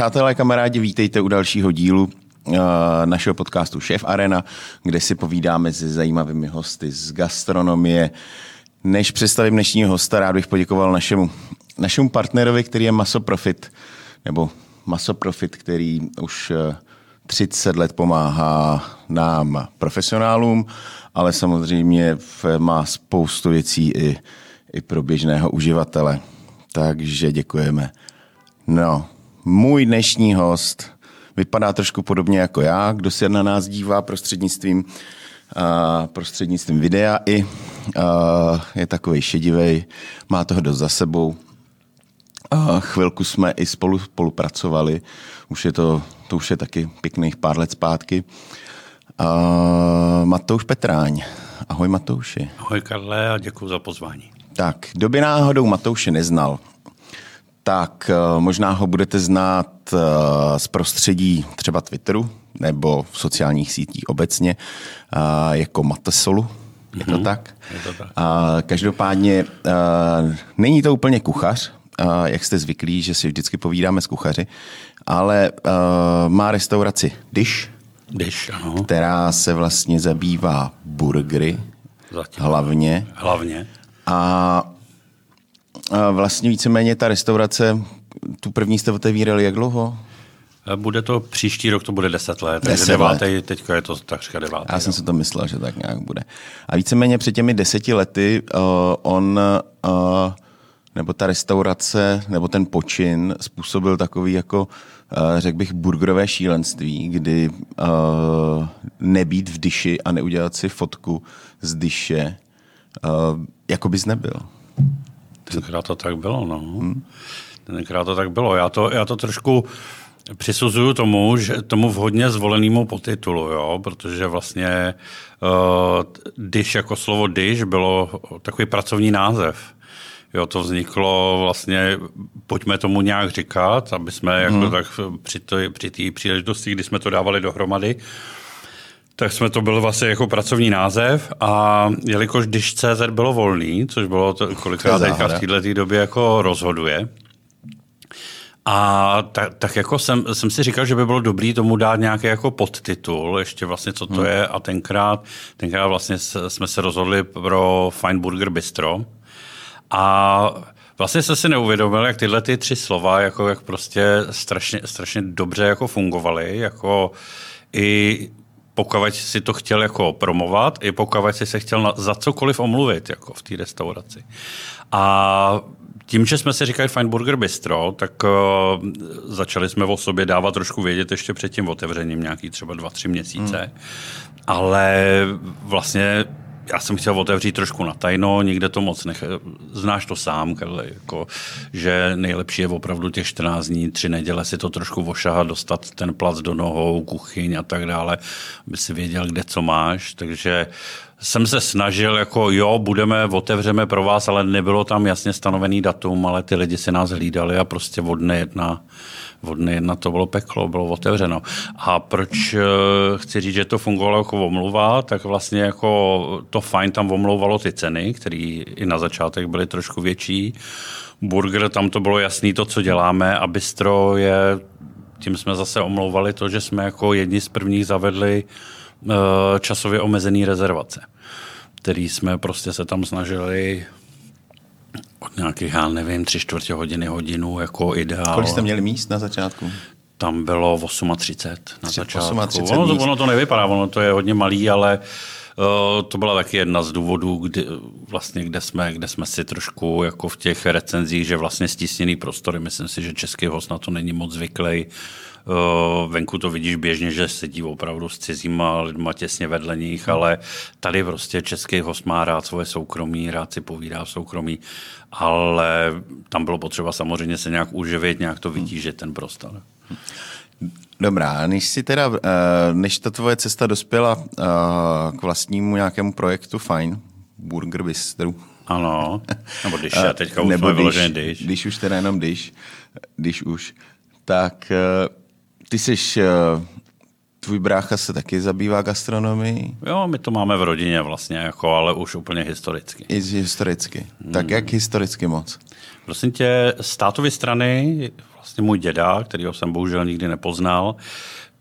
Přátelé, kamarádi, vítejte u dalšího dílu uh, našeho podcastu Chef Arena, kde si povídáme se zajímavými hosty z gastronomie. Než představím dnešního hosta, rád bych poděkoval našemu, našemu partnerovi, který je Masoprofit, nebo Masoprofit, který už uh, 30 let pomáhá nám profesionálům, ale samozřejmě má spoustu věcí i, i pro běžného uživatele. Takže děkujeme. No, můj dnešní host vypadá trošku podobně jako já, kdo se na nás dívá prostřednictvím, uh, prostřednictvím videa i uh, je takový šedivý, má toho dost za sebou. Uh, chvilku jsme i spolu spolupracovali, už je to, to už je taky pěkných pár let zpátky. Uh, Matouš Petráň. Ahoj Matouši. Ahoj Karle a děkuji za pozvání. Tak, kdo by náhodou Matouše neznal, tak uh, možná ho budete znát uh, z prostředí třeba Twitteru nebo v sociálních sítích obecně uh, jako Matesolu. Je to mm-hmm. tak? Je to tak. Každopádně není to úplně kuchař, jak jste zvyklí, že si vždycky povídáme s kuchaři, ale má restauraci Dish, Dish ano. která se vlastně zabývá burgery Zatím. hlavně. Hlavně. A, a vlastně víceméně ta restaurace, tu první jste otevírali jak dlouho? Bude to příští rok, to bude 10 let, takže 10 devátý, teďka je to takřka devátý. Já jsem si to myslel, že tak nějak bude. A víceméně před těmi deseti lety uh, on, uh, nebo ta restaurace, nebo ten počin způsobil takový jako, uh, řekl bych, burgerové šílenství, kdy uh, nebýt v dyši a neudělat si fotku z dyše, uh, jako bys nebyl. Tenkrát to tak bylo, no. Hmm. Tenkrát to tak bylo. Já to, já to trošku přisuzuju tomu, že tomu vhodně zvolenému potitulu, jo, protože vlastně uh, dish jako slovo dish bylo takový pracovní název. Jo, to vzniklo vlastně, pojďme tomu nějak říkat, aby jsme jako hmm. tak při té při příležitosti, kdy jsme to dávali dohromady, tak jsme to byl vlastně jako pracovní název a jelikož když CZ bylo volný, což bylo to, kolikrát teďka v této době jako rozhoduje, a tak, tak jako jsem, jsem si říkal, že by bylo dobrý tomu dát nějaký jako podtitul, ještě vlastně co to hmm. je a tenkrát, tenkrát vlastně jsme se rozhodli pro Fine Burger Bistro a vlastně jsem si neuvědomil, jak tyhle ty tři slova jako jak prostě strašně, strašně dobře jako fungovaly, jako i pokud si to chtěl jako promovat, i pokud si se chtěl na, za cokoliv omluvit jako v té restauraci. A tím, že jsme si říkali Fine Burger Bistro, tak uh, začali jsme o sobě dávat trošku vědět ještě před tím otevřením, nějaký třeba dva, tři měsíce. Hmm. Ale vlastně já jsem chtěl otevřít trošku na tajno, nikde to moc nech... Znáš to sám, Karle, jako, že nejlepší je opravdu těch 14 dní, tři neděle si to trošku ošahat, dostat ten plac do nohou, kuchyň a tak dále, aby si věděl, kde co máš. Takže jsem se snažil, jako jo, budeme, otevřeme pro vás, ale nebylo tam jasně stanovený datum, ale ty lidi si nás hlídali a prostě od dne jedna od dne jedna to bylo peklo, bylo otevřeno. A proč eh, chci říct, že to fungovalo jako omluva, tak vlastně jako to fajn tam omlouvalo ty ceny, které i na začátek byly trošku větší. Burger, tam to bylo jasný to, co děláme a bistro je, tím jsme zase omlouvali to, že jsme jako jedni z prvních zavedli eh, časově omezený rezervace, který jsme prostě se tam snažili nějakých, já nevím, tři čtvrtě hodiny, hodinu, jako ideál. Kolik jste měli míst na začátku? Tam bylo 38 na Tři- začátku. 38 ono, míst. ono to nevypadá, ono to je hodně malý, ale uh, to byla taky jedna z důvodů, kdy, vlastně, kde, jsme, kde jsme si trošku jako v těch recenzích, že vlastně stísněný prostory, myslím si, že český host na to není moc zvyklý. Uh, venku to vidíš běžně, že sedí opravdu s cizíma lidma těsně vedle nich, ale tady prostě český host má rád svoje soukromí, rád si povídá v soukromí, ale tam bylo potřeba samozřejmě se nějak uživit, nějak to vytížit ten prostor. Dobrá, než si teda, eh, než ta tvoje cesta dospěla eh, k vlastnímu nějakému projektu Fine, Burger Bistro, Ano, nebo když já teďka už nebo když, když. když už teda jenom když, když už, tak eh, ty jsi, tvůj brácha se taky zabývá gastronomií, Jo, my to máme v rodině vlastně, jako, ale už úplně historicky. i historicky. Tak jak historicky moc? Prosím tě, z tátovy strany vlastně můj děda, kterýho jsem bohužel nikdy nepoznal,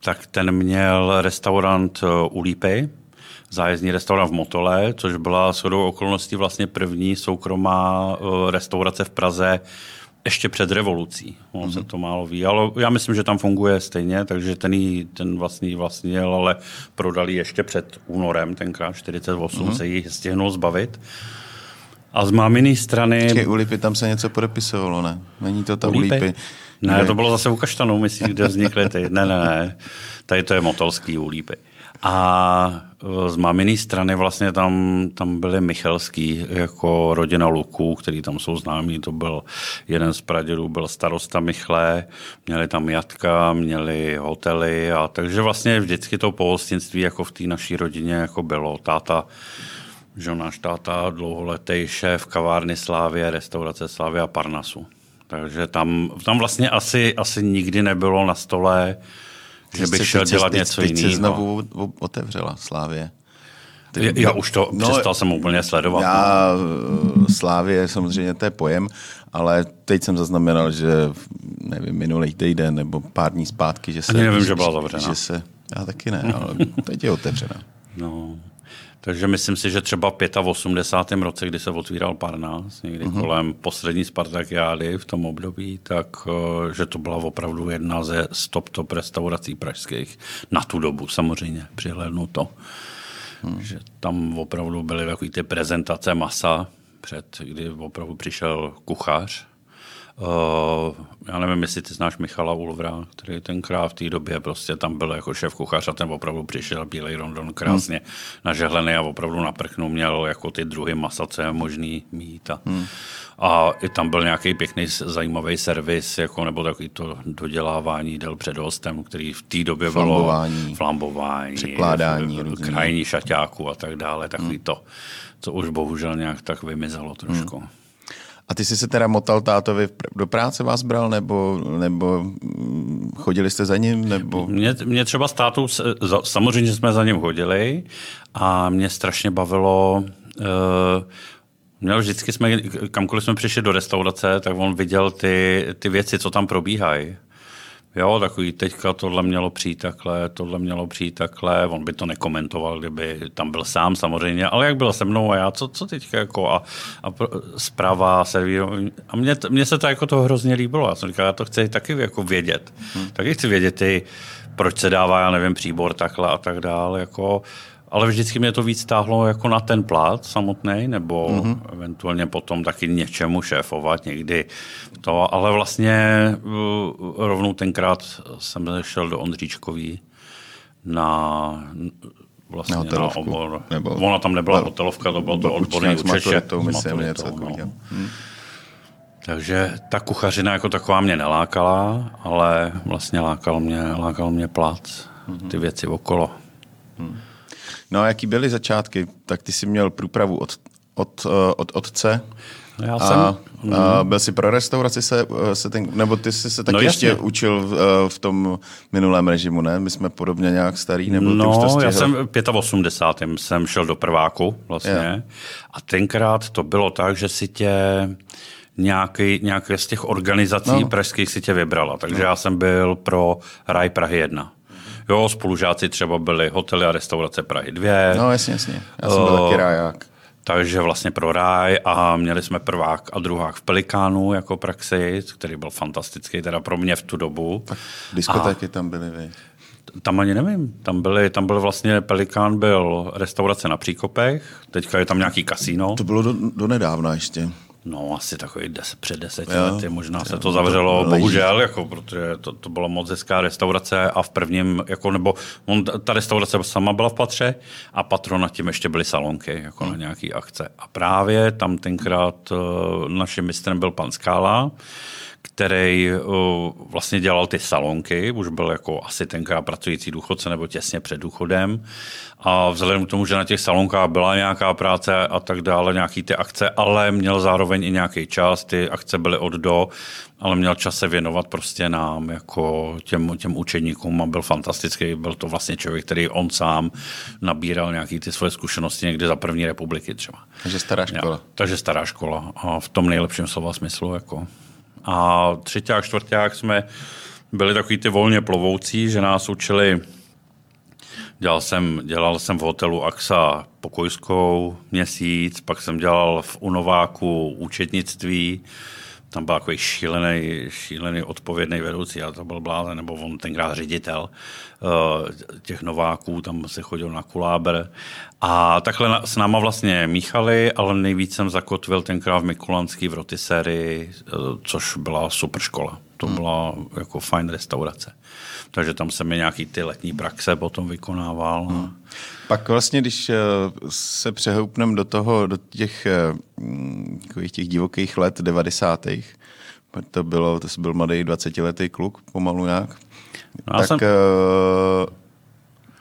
tak ten měl restaurant u Lípy, zájezdní restaurant v Motole, což byla shodou okolností vlastně první soukromá restaurace v Praze, ještě před revolucí. Ono mm-hmm. se to málo ví, ale já myslím, že tam funguje stejně, takže ten, jí, ten vlastní vlastnil, ale prodali ještě před únorem, tenkrát 48 mm-hmm. se jí stihnul zbavit. A z máminy strany... Počkej, u Lipy tam se něco podepisovalo, ne? Není to ta u Lipy? Ne, to bylo zase u Kaštanu, myslím, kde vznikly ty. Ne, ne, ne. Tady to je Motolský u Lípy. A z maminý strany vlastně tam, tam byli Michelský jako rodina Luků, který tam jsou známí. To byl jeden z pradědů, byl starosta Michle, měli tam jatka, měli hotely a takže vlastně vždycky to pohostinství jako v té naší rodině jako bylo. Táta že náš táta dlouholetý šéf kavárny Slávě, restaurace Slávě a Parnasu. Takže tam, tam vlastně asi, asi nikdy nebylo na stole že bych šel dělat teď, něco jiného. Teď se znovu otevřela Slávě. Ty, já už to no, přestal jsem úplně sledovat. Já, eh, Slávě samozřejmě to je pojem, ale teď jsem zaznamenal, že nevím, minulý týden nebo pár dní zpátky, že se... Ani nevím, že byla zavřena. Že se, já taky ne, ale teď je otevřena. No, takže myslím si, že třeba v 85. roce, kdy se otvíral Parnas, někdy uh-huh. kolem poslední Spartakiády v tom období, tak eh, že to byla opravdu jedna ze stop-top restaurací pražských. Na tu dobu samozřejmě, přihlednu to. Hmm. Že tam opravdu byly takové ty prezentace masa, před, kdy opravdu přišel kuchař Uh, já nevím, jestli ty znáš Michala Ulvra, který tenkrát v té době prostě tam byl jako šéf kuchař a ten opravdu přišel bílej rondon krásně hmm. nažehlený a opravdu na prchnu měl jako ty druhy masa, co je možný mít. A, hmm. a i tam byl nějaký pěkný zajímavý servis, jako, nebo takový to dodělávání jídel před hostem, který v té době flambování, bylo flambování, překládání, krajní šaťáků a tak dále, takový hmm. to, co už bohužel nějak tak vymizelo trošku. Hmm. A ty jsi se teda motal tátovi do práce vás bral, nebo, nebo mm, chodili jste za ním? Nebo... Mě, mě třeba s tátou, samozřejmě jsme za ním chodili a mě strašně bavilo, uh, Měl vždycky jsme, kamkoliv jsme přišli do restaurace, tak on viděl ty, ty věci, co tam probíhají. Jo, takový teďka tohle mělo přijít takhle, tohle mělo přijít takhle, on by to nekomentoval, kdyby tam byl sám samozřejmě, ale jak byl se mnou a já, co, co teďka jako a, a zpráva, servírování. A mně, mně se to jako to hrozně líbilo, já jsem říkal, já to chci taky jako vědět. Hmm. Taky chci vědět ty, proč se dává, já nevím, příbor takhle a tak dále, jako ale vždycky mě to víc táhlo jako na ten plát samotný, nebo mm-hmm. eventuálně potom taky něčemu šéfovat někdy. To, ale vlastně uh, rovnou tenkrát jsem šel do Ondříčkový na vlastně na, na obor. Nebo... Ona tam nebyla hotelovka, to bylo to odborný no. hmm. Takže ta kuchařina jako taková mě nelákala, ale vlastně lákal mě, lákal mě plát, ty věci okolo. Hmm. No a jaký byly začátky? Tak ty jsi měl průpravu od, od, eh, od otce. No já jsem... A, a byl jsi pro restauraci se, eh, se ten, nebo ty jsi se taky no, ještě učil v, eh, v tom minulém režimu, ne? My jsme podobně nějak starý, nebo no, ty už to já jsem v 85. jsem šel do prváku vlastně yeah. a tenkrát to bylo tak, že si tě nějaký, nějaké z těch organizací no. pražských si tě vybrala. Takže no. já jsem byl pro Raj Prahy 1. Jo, spolužáci třeba byli hotely a restaurace Prahy 2. No jasně, jasně. Já jsem byl uh, taky ráják. Takže vlastně pro ráj a měli jsme prvák a druhák v Pelikánu jako praxi, který byl fantastický teda pro mě v tu dobu. Tak diskotéky a tam byly vy. Tam ani nevím. Tam, byly, tam byl vlastně Pelikán, byl restaurace na Příkopech, teďka je tam nějaký kasíno. To bylo do, do nedávna ještě. No, asi takový des, před deseti jo, lety. Možná jo, se to zavřelo, to bohužel, jako, protože to, to byla moc hezká restaurace a v prvním, jako, nebo on, ta restaurace sama byla v patře a patron nad tím ještě byly salonky, jako hmm. na nějaký akce. A právě tam tenkrát uh, naším mistrem byl pan Skála, který uh, vlastně dělal ty salonky, už byl jako asi tenkrát pracující důchodce nebo těsně před důchodem a vzhledem k tomu, že na těch salonkách byla nějaká práce a tak dále, nějaký ty akce, ale měl zároveň i nějaký čas, ty akce byly od do, ale měl čas se věnovat prostě nám, jako těm, těm učeníkům a byl fantastický. Byl to vlastně člověk, který on sám nabíral nějaký ty svoje zkušenosti někdy za první republiky třeba. Takže stará škola. Ja, takže stará škola a v tom nejlepším slova smyslu. Jako. A třetí a čtvrták jsme byli takový ty volně plovoucí, že nás učili Dělal jsem, dělal jsem v hotelu AXA pokojskou měsíc, pak jsem dělal v Unováku účetnictví, tam byl takový šílený, šílený odpovědný vedoucí, a to byl blázen, nebo on tenkrát ředitel uh, těch nováků, tam se chodil na kuláber. A takhle s náma vlastně míchali, ale nejvíc jsem zakotvil tenkrát v Mikulanský v rotisérii, uh, což byla super škola. To hmm. byla jako fajn restaurace. Takže tam jsem mi nějaký ty letní praxe potom vykonával. Hmm. Pak vlastně, když eh, se přehoupneme do toho, do těch, eh, těch divokých let 90. To bylo, to byl mladý 20-letý kluk, pomalu nějak. No, tak jsem... uh,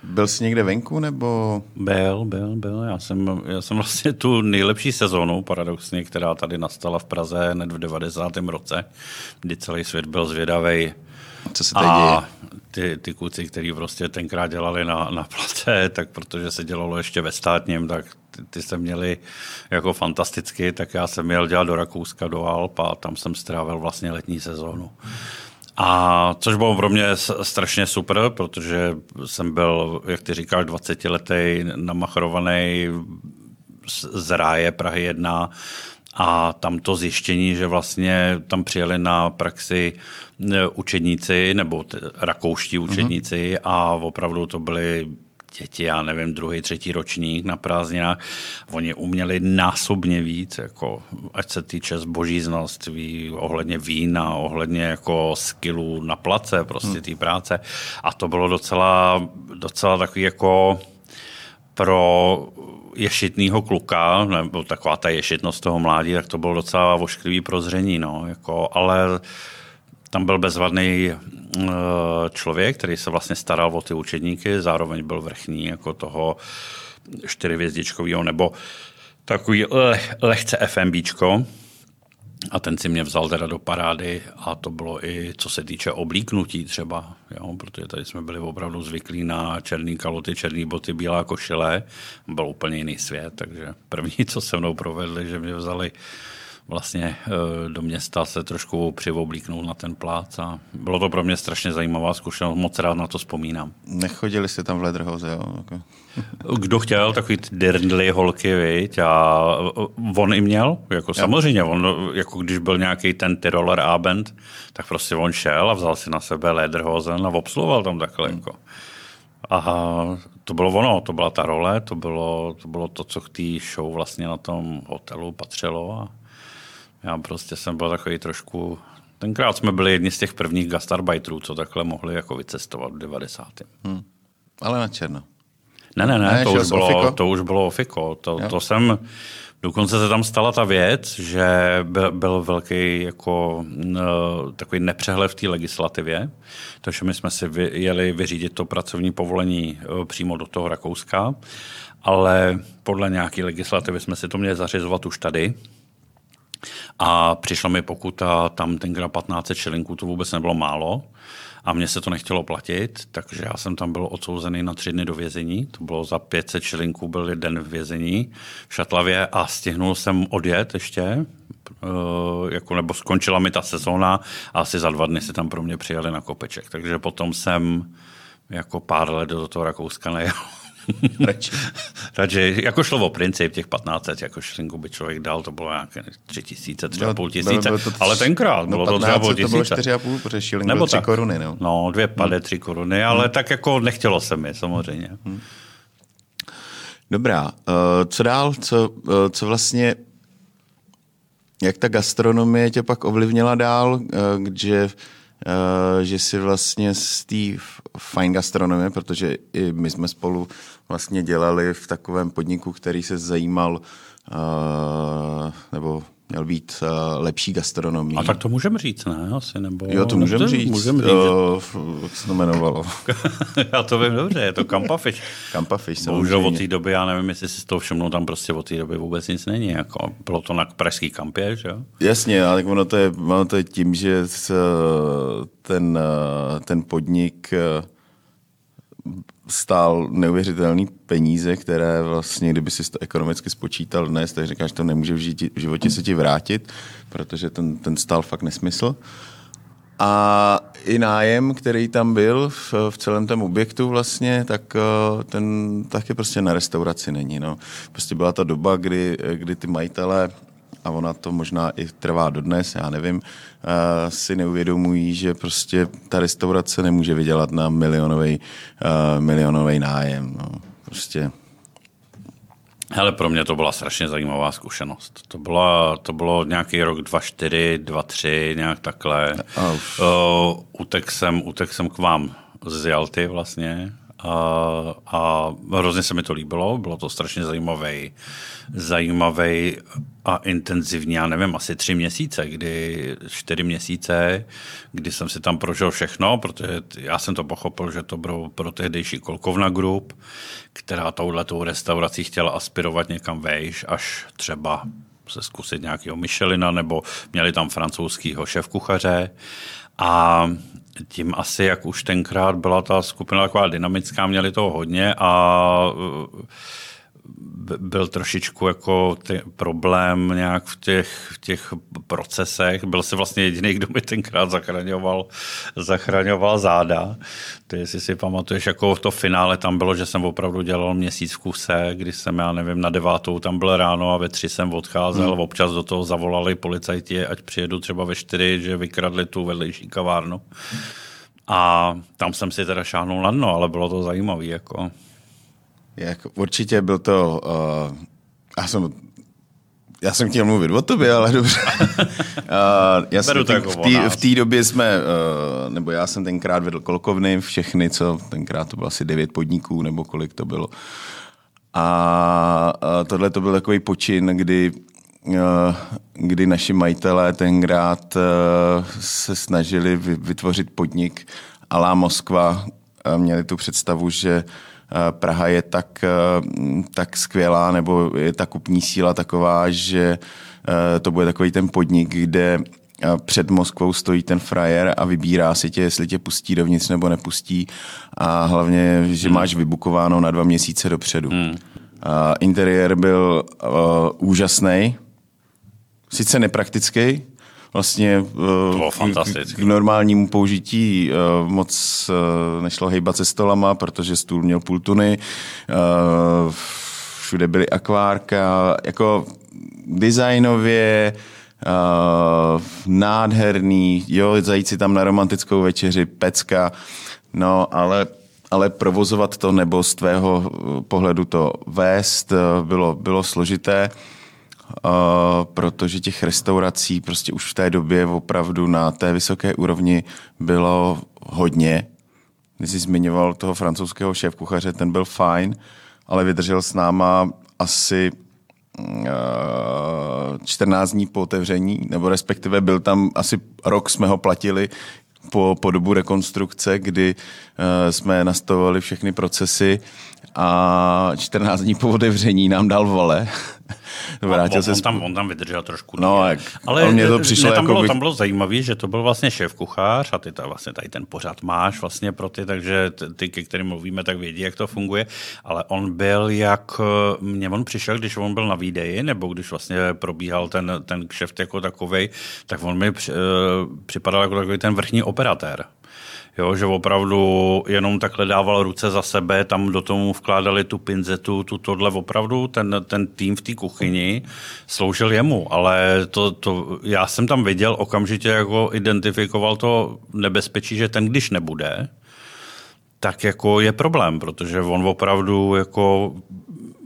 byl jsi někde venku, nebo? Byl, byl, byl. Já jsem, já jsem vlastně tu nejlepší sezónu, paradoxně, která tady nastala v Praze hned v 90. roce, kdy celý svět byl zvědavý, co se tady děje? Ty, ty kluci, kteří prostě tenkrát dělali na, na place, tak protože se dělalo ještě ve státním, tak ty, ty se měli jako fantasticky, tak já jsem měl dělat do Rakouska, do Alp a tam jsem strávil vlastně letní sezónu. A což bylo pro mě strašně super, protože jsem byl, jak ty říkáš, 20-letý namachrovaný z ráje Prahy 1 a tam to zjištění, že vlastně tam přijeli na praxi e, učedníci nebo t- rakouští mhm. učedníci a opravdu to byly děti, já nevím, druhý, třetí ročník na prázdninách. Oni uměli násobně víc, jako, ať se týče zbožíznoství, ohledně vína, ohledně jako skillů na place, prostě hmm. té práce. A to bylo docela, docela takový jako pro ješitného kluka, nebo taková ta ješitnost toho mládí, tak to bylo docela vošklivý prozření, no, jako, ale tam byl bezvadný eh, člověk, který se vlastně staral o ty učedníky, zároveň byl vrchní jako toho čtyřvězdičkového nebo takový leh, lehce FMBčko, a ten si mě vzal teda do parády a to bylo i co se týče oblíknutí třeba, jo, protože tady jsme byli opravdu zvyklí na černý kaloty, černý boty, bílá košile. Byl úplně jiný svět, takže první, co se mnou provedli, že mě vzali vlastně eh, do města se trošku přivoblíknout na ten plác a bylo to pro mě strašně zajímavá zkušenost, moc rád na to vzpomínám. Nechodili jste tam v Ledrhoze, jo? Okay. Kdo chtěl, takový ty dirndly holky, viď, a on i měl, jako jo. samozřejmě, on, jako když byl nějaký ten Tyroler Abend, tak prostě on šel a vzal si na sebe Lederhosen a obsluhoval tam takhle, hmm. jako. A to bylo ono, to byla ta role, to bylo to, bylo to co k té show vlastně na tom hotelu patřilo a já prostě jsem byl takový trošku... Tenkrát jsme byli jedni z těch prvních gastarbajtrů, co takhle mohli jako vycestovat v 90. Hmm. Ale na černo. Ne, ne, ne, ne to, už bylo, to už bylo ofiko. To, to jsem, dokonce se tam stala ta věc, že byl, byl velký jako takový nepřehled v té legislativě, takže my jsme si vy, jeli vyřídit to pracovní povolení uh, přímo do toho Rakouska, ale podle nějaké legislativy jsme si to měli zařizovat už tady, a přišla mi pokuta tam tenkrát 15 šilinků, to vůbec nebylo málo. A mně se to nechtělo platit, takže já jsem tam byl odsouzený na tři dny do vězení. To bylo za 500 šilinků, byl den v vězení v Šatlavě a stihnul jsem odjet ještě, eh, jako, nebo skončila mi ta sezóna a asi za dva dny si tam pro mě přijeli na kopeček. Takže potom jsem jako pár let do toho Rakouska nejel. radši. radši. Jako šlo o princip těch 15, jako šlinku by člověk dal, to bylo nějaké 3 tisíce, 3,5 tisíce, bylo, bylo to, ale tenkrát bylo no, to 3,5 tisíce. To bylo 4,5, protože šilink Nebo 3 tak, koruny. No, no dvě pade, hmm. 3 koruny, ale hmm. tak jako nechtělo se mi samozřejmě. Hmm. Dobrá, uh, co dál, co, uh, co vlastně jak ta gastronomie tě pak ovlivnila dál, uh, že Uh, že si vlastně z té fine gastronomie, protože i my jsme spolu vlastně dělali v takovém podniku, který se zajímal uh, nebo měl být uh, lepší gastronomii. A tak to můžeme říct, ne? Asi, nebo... Jo, to můžeme no, říct. Můžem říct. Uh, jak se to jmenovalo? já to vím dobře, je to Kampafish. Kampafish, Bohužel od té doby, já nevím, jestli si toho všimnou, tam prostě od té doby vůbec nic není. Jako, bylo to na pražský kampě, že jo? Jasně, ale ono to je, ono to je tím, že ten, ten podnik stál neuvěřitelný peníze, které vlastně, kdyby si to ekonomicky spočítal dnes, tak říkáš, to nemůže v, životě se ti vrátit, protože ten, ten stál fakt nesmysl. A i nájem, který tam byl v, v celém tom objektu vlastně, tak eh, ten taky prostě na restauraci není. No. Prostě byla ta doba, kdy, kdy ty majitele a ona to možná i trvá dodnes, já nevím, uh, si neuvědomují, že prostě ta restaurace nemůže vydělat na milionový, uh, milionový nájem. No. Prostě Hele, pro mě to byla strašně zajímavá zkušenost. To, byla, to bylo nějaký rok 2-4, 2-3, nějak takhle. Uh, utek, jsem, utek jsem k vám z Jalty vlastně a, hrozně se mi to líbilo, bylo to strašně zajímavý, zajímavý a intenzivní, já nevím, asi tři měsíce, kdy čtyři měsíce, kdy jsem si tam prožil všechno, protože já jsem to pochopil, že to bylo pro tehdejší Kolkovna Group, která touhletou restaurací chtěla aspirovat někam vejš, až třeba se zkusit nějakého Michelina, nebo měli tam francouzského šéf-kuchaře. A tím asi, jak už tenkrát byla ta skupina taková dynamická, měli toho hodně a byl trošičku jako ty problém nějak v těch, v těch procesech. Byl se vlastně jediný, kdo mi tenkrát zachraňoval, zachraňoval záda. To jestli si pamatuješ, jako to finále tam bylo, že jsem opravdu dělal měsíc v kuse, kdy jsem, já nevím, na devátou tam byl ráno a ve tři jsem odcházel. Hmm. Občas do toho zavolali policajti, ať přijedu třeba ve čtyři, že vykradli tu vedlejší kavárnu. A tam jsem si teda šáhnul na dno, ale bylo to zajímavé. Jako. Jak, určitě byl to... Uh, já jsem já jsem chtěl mluvit o tobě, ale dobře. uh, já jsem tý, jako v té době jsme, uh, nebo já jsem tenkrát vedl kolkovny, všechny, co tenkrát to bylo asi devět podniků, nebo kolik to bylo. A uh, tohle to byl takový počin, kdy uh, kdy naši majitelé tenkrát uh, se snažili vytvořit podnik Alá Moskva. Měli tu představu, že Eh, Praha je tak, eh, tak skvělá, nebo je ta kupní síla taková, že eh, to bude takový ten podnik, kde před Moskvou stojí ten frajer a vybírá si tě, jestli tě pustí dovnitř nebo nepustí a hlavně, že hmm. máš vybukováno na dva měsíce dopředu. Hmm. interiér byl uh, úžasný, sice nepraktický, vlastně uh, k, k normálnímu použití uh, moc uh, nešlo hejbat se stolama, protože stůl měl půl tuny, všude byly akvárka, jako designově uh, nádherný, jo, zajít si tam na romantickou večeři, pecka, no, ale ale provozovat to nebo z tvého pohledu to vést bylo, bylo složité. Uh, protože těch restaurací prostě už v té době opravdu na té vysoké úrovni bylo hodně. Když jsi zmiňoval toho francouzského šéf-kuchaře, ten byl fajn, ale vydržel s náma asi uh, 14 dní po otevření, nebo respektive byl tam asi rok jsme ho platili po, po dobu rekonstrukce, kdy uh, jsme nastavovali všechny procesy a 14 dní po otevření nám dal vole Vrátil on, se... On tam, on tam vydržel trošku. No, jak, ale mě to přišlo tam, jako bylo, by... tam bylo zajímavé, že to byl vlastně šéf kuchař a ty to vlastně tady ten pořad máš vlastně pro ty, takže ty, ke kterým mluvíme, tak vědí, jak to funguje. Ale on byl jak, mně on přišel, když on byl na výdeji, nebo když vlastně probíhal ten, ten kšeft jako takovej, tak on mi eh, připadal jako takový ten vrchní operatér. Jo, že opravdu jenom takhle dával ruce za sebe, tam do tomu vkládali tu pinzetu, tu tohle opravdu, ten, ten tým v té kuchyni sloužil jemu, ale to, to, já jsem tam viděl okamžitě, jako identifikoval to nebezpečí, že ten, když nebude, tak jako je problém, protože on opravdu jako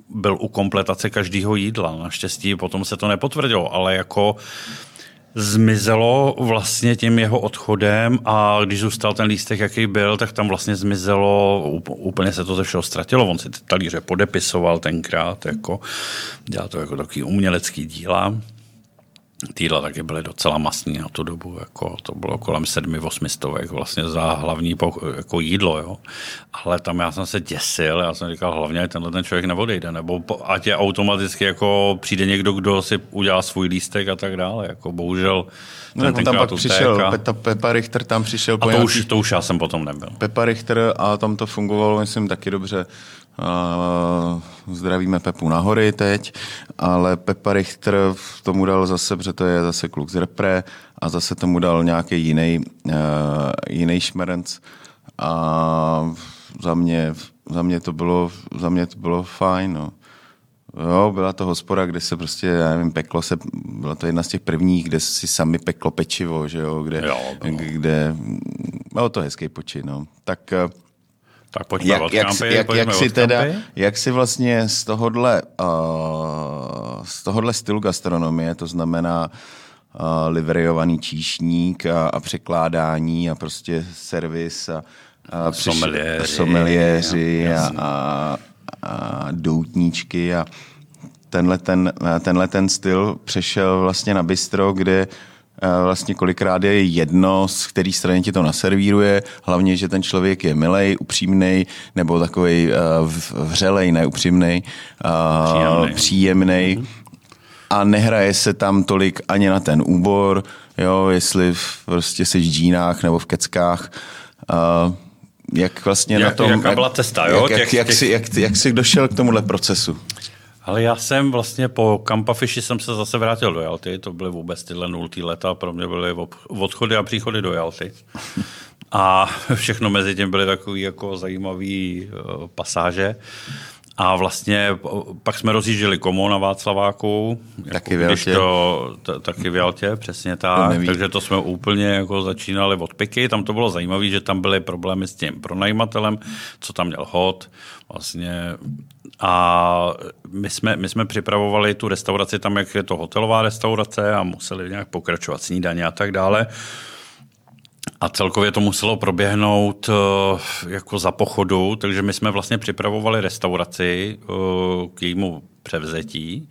byl u kompletace každého jídla. Naštěstí potom se to nepotvrdilo, ale jako zmizelo vlastně tím jeho odchodem a když zůstal ten lístek, jaký byl, tak tam vlastně zmizelo, úplně se to ze všeho ztratilo. On si ty talíře podepisoval tenkrát, jako, dělal to jako takový umělecký díla. Ty jídla taky byly docela masní na tu dobu, jako to bylo kolem sedmi, osmi stovek vlastně za hlavní jako jídlo, jo. Ale tam já jsem se děsil, já jsem říkal, hlavně tenhle ten člověk neodejde, nebo ať je automaticky jako přijde někdo, kdo si udělá svůj lístek a tak dále, jako bohužel No, ten tam pak přišel, Peta, Pepa Richter tam přišel. A to, nějaký... už, to už já jsem potom nebyl. Pepa Richter a tam to fungovalo, myslím, taky dobře. Uh, zdravíme Pepu nahory teď, ale Pepa Richter tomu dal zase, protože to je zase kluk z repre a zase tomu dal nějaký jiný, uh, jiný šmerenc a za mě, za mě to bylo, za mě to bylo fajn, no. Jo, byla to hospoda, kde se prostě, já nevím, peklo se, byla to jedna z těch prvních, kde si sami peklo pečivo, že jo, kde, jo, kde, bylo to hezký počin, no. Tak, eh, tak pojďme jak, od jak, kampy, jak, jak, si teda, jak si vlastně z tohohle, uh, z tohohle stylu gastronomie, to znamená uh, liveriovaný číšník a, a překládání a prostě servis a, a someliéři, someliéři a, a, a doutníčky a tenhle ten, tenhle ten styl přešel vlastně na bistro, kde vlastně kolikrát je jedno, z který strany ti to naservíruje, hlavně, že ten člověk je milej, upřímný, nebo takový vřelej, neupřímnej, příjemný. příjemnej. Mhm. A nehraje se tam tolik ani na ten úbor, jo, jestli v, prostě jsi v džínách nebo v keckách jak vlastně jak, na tom... Jaká byla cesta, jo? Jak, těch, jak, těch... Jak, jsi, jak, jak jsi došel k tomuhle procesu? Ale já jsem vlastně po Kampafiši jsem se zase vrátil do Jalty, to byly vůbec tyhle nultý leta, pro mě byly odchody a příchody do Jalty. A všechno mezi tím byly takové jako zajímavé uh, pasáže. A vlastně pak jsme rozjížděli komu na Václaváku. Taky jako, v. To, t- taky v Jaltě, přesně tak. To Takže to jsme úplně jako začínali od piky. Tam to bylo zajímavé, že tam byly problémy s tím pronajímatelem, co tam měl hod. Vlastně a my jsme, my jsme připravovali tu restauraci tam, jak je to hotelová restaurace a museli nějak pokračovat snídaně a tak dále. A celkově to muselo proběhnout uh, jako za pochodu, takže my jsme vlastně připravovali restauraci uh, k jejímu převzetí.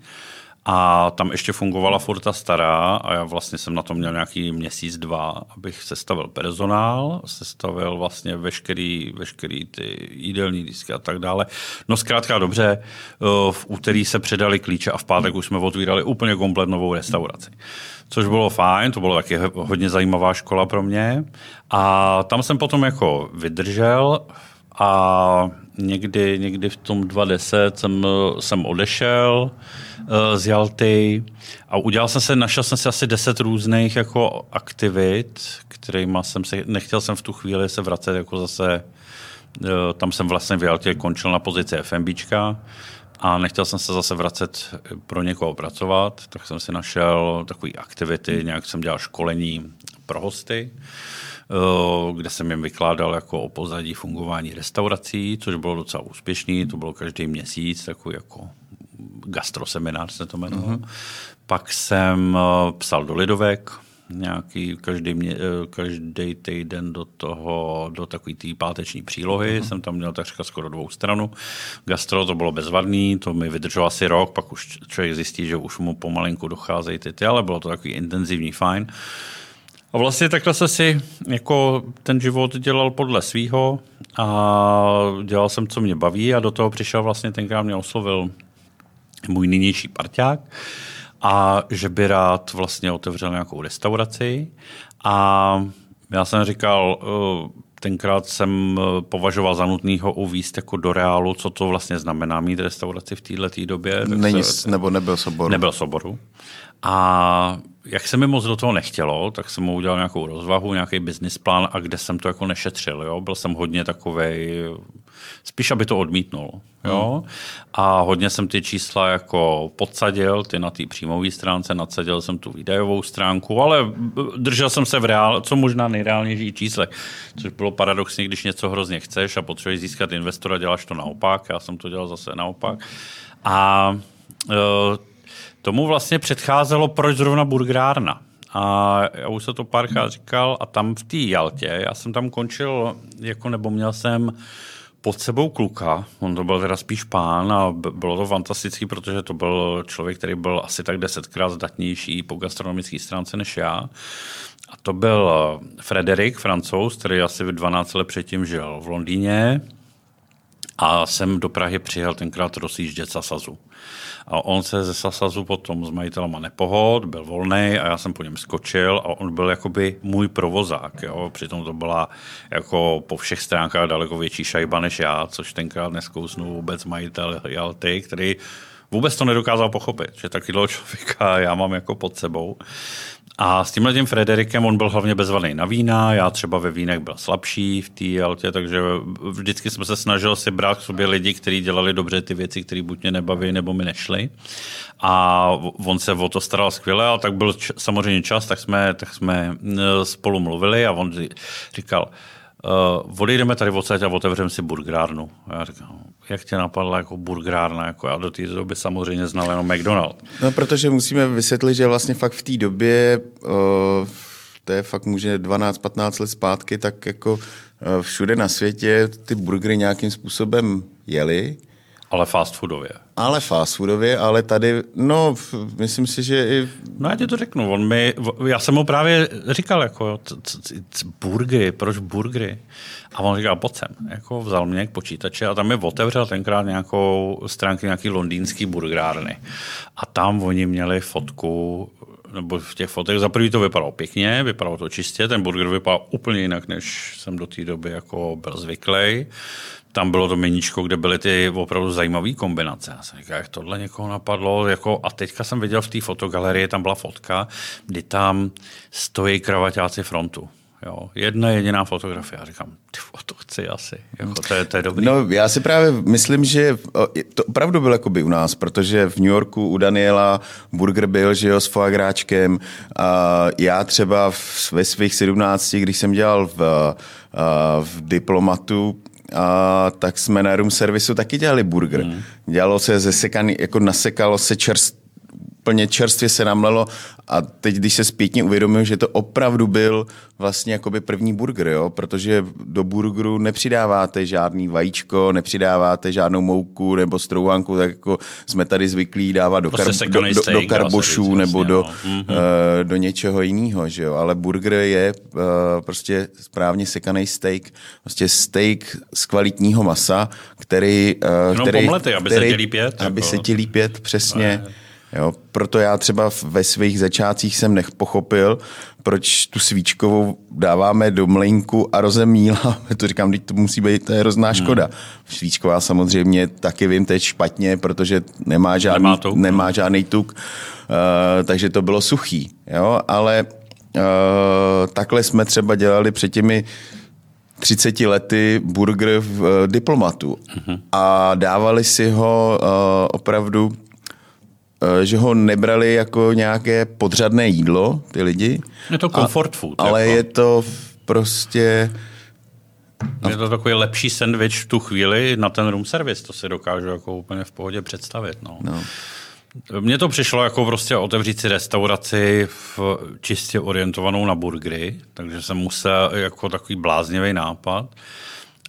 A tam ještě fungovala furt ta stará a já vlastně jsem na to měl nějaký měsíc, dva, abych sestavil personál, sestavil vlastně veškerý, veškerý ty jídelní disky a tak dále. No zkrátka dobře, uh, v úterý se předali klíče a v pátek už jsme otvírali úplně komplet novou restauraci což bylo fajn, to bylo taky hodně zajímavá škola pro mě. A tam jsem potom jako vydržel a někdy, někdy v tom 2010 jsem, jsem odešel uh, z Jalty a udělal jsem se, našel jsem si asi 10 různých jako aktivit, kterými jsem se, nechtěl jsem v tu chvíli se vracet jako zase, uh, tam jsem vlastně v Jaltě končil na pozici FMBčka, a nechtěl jsem se zase vracet pro někoho pracovat, tak jsem si našel takové aktivity, nějak jsem dělal školení pro hosty, eh, kde jsem jim vykládal jako o pozadí fungování restaurací, což bylo docela úspěšný, to bylo každý měsíc, takový jako gastroseminář se to jmenovalo. Mm-hmm. Pak jsem eh, psal do Lidovek, nějaký každý, mě, eh, každý týden do toho, do takové té páteční přílohy. Uh-huh. Jsem tam měl takřka skoro dvou stranu. Gastro to bylo bezvadný, to mi vydrželo asi rok, pak už člověk zjistí, že už mu pomalinku docházejí ty ty, ale bylo to takový intenzivní, fajn. A vlastně takhle se si jako ten život dělal podle svýho a dělal jsem, co mě baví a do toho přišel vlastně tenkrát mě oslovil můj nynější parťák, a že by rád vlastně otevřel nějakou restauraci. A já jsem říkal, eh, tenkrát jsem eh, považoval za nutný ho uvíst jako do reálu, co to vlastně znamená mít restauraci v této době. Není, se, nebo nebyl soboru. Nebyl soboru. A jak se mi moc do toho nechtělo, tak jsem mu udělal nějakou rozvahu, nějaký business plán a kde jsem to jako nešetřil. Jo? Byl jsem hodně takovej, spíš aby to odmítnul. Jo? Hmm. A hodně jsem ty čísla jako podsadil, ty na té příjmové stránce, nadsadil jsem tu výdajovou stránku, ale držel jsem se v reál, co možná nejreálnější čísle, což bylo paradoxně, když něco hrozně chceš a potřebuješ získat investora, děláš to naopak, já jsem to dělal zase naopak. A e, Tomu vlastně předcházelo, proč zrovna burgerárna. A já už se to párkrát říkal, a tam v té Jaltě, já jsem tam končil, jako nebo měl jsem pod sebou kluka, on to byl teda spíš pán a bylo to fantastický, protože to byl člověk, který byl asi tak desetkrát zdatnější po gastronomické stránce než já. A to byl Frederik, francouz, který asi 12 let předtím žil v Londýně a jsem do Prahy přijel tenkrát rozjíždět Sasazu. A on se ze Sasazu potom s majitelama nepohod, byl volný a já jsem po něm skočil a on byl jakoby můj provozák. Jo? Přitom to byla jako po všech stránkách daleko větší šajba než já, což tenkrát neskousnul vůbec majitel Jalty, který vůbec to nedokázal pochopit, že takového člověka já mám jako pod sebou. A s tímhle tím Frederikem on byl hlavně bezvaný na vína, já třeba ve vínech byl slabší v té altě, takže vždycky jsme se snažil si brát k sobě lidi, kteří dělali dobře ty věci, které buď mě nebaví, nebo mi nešly. A on se o to staral skvěle, ale tak byl č- samozřejmě čas, tak jsme, tak jsme spolu mluvili a on říkal, uh, odejdeme tady odsaď a otevřeme si burgerárnu. A já říkám, jak tě napadla jako burgerárna? Jako já do té doby samozřejmě znal jenom McDonald. No, protože musíme vysvětlit, že vlastně fakt v té době, uh, to je fakt může 12-15 let zpátky, tak jako uh, všude na světě ty burgery nějakým způsobem jeli. Ale fast foodově. Ale fast foodově, ale tady, no, myslím si, že i... No já ti to řeknu, on mi, já jsem mu právě říkal, jako, burgery, proč burgery? A on říkal, pojď sem. Jako vzal mě k počítači a tam mi otevřel tenkrát nějakou stránky nějaký londýnský burgerárny. A tam oni měli fotku nebo v těch fotech, za prvý to vypadalo pěkně, vypadalo to čistě, ten burger vypadal úplně jinak, než jsem do té doby jako byl zvyklý tam bylo to meníčko, kde byly ty opravdu zajímavé kombinace. Já jsem říkal, jak tohle někoho napadlo. Jako, a teďka jsem viděl v té fotogalerii, tam byla fotka, kdy tam stojí kravaťáci frontu. Jo, jedna jediná fotografie. Já říkám, to chci asi. Jako, to, je, to je dobrý. No, já si právě myslím, že to opravdu bylo jakoby u nás, protože v New Yorku u Daniela burger byl, že jo, s foagráčkem. A já třeba v, ve svých 17, když jsem dělal v, v diplomatu, a, tak jsme na room servisu taky dělali burger. Mm. Dělalo se ze sekaný, jako nasekalo se čerst, úplně čerstvě se namlelo a teď, když se zpětně uvědomil, že to opravdu byl vlastně jakoby první burger, jo? protože do burgeru nepřidáváte žádný vajíčko, nepřidáváte žádnou mouku nebo strouhanku, tak jako jsme tady zvyklí dávat do, prostě kar- do, do, do karbošů říct, nebo vlastně, do, no. uh, do něčeho jiného, že jo? ale burger je uh, prostě správně sekaný steak, prostě steak z kvalitního masa, který... Uh, no, který, pomlety, aby který, se ti lípět. Aby jako. se ti lípět, přesně. Ne Jo, proto já třeba ve svých začátcích jsem nepochopil, proč tu svíčkovou dáváme do mlinku a rozemíláme. To říkám, teď to musí být, to je hrozná hmm. škoda. Hmm. Svíčková samozřejmě taky vím teď špatně, protože nemá žádný, nemá, tuk, nemá žádný tuk, uh, takže to bylo suchý. Jo, ale uh, takhle jsme třeba dělali před těmi 30 lety burger v uh, diplomatu uh-huh. a dávali si ho uh, opravdu že ho nebrali jako nějaké podřadné jídlo, ty lidi. Je to comfort food. Ale jako. je to prostě... Je to takový lepší sandwich v tu chvíli na ten room service, to si dokážu jako úplně v pohodě představit. No. No. Mně to přišlo jako prostě otevřít si restauraci v čistě orientovanou na burgery, takže jsem musel jako takový bláznivý nápad.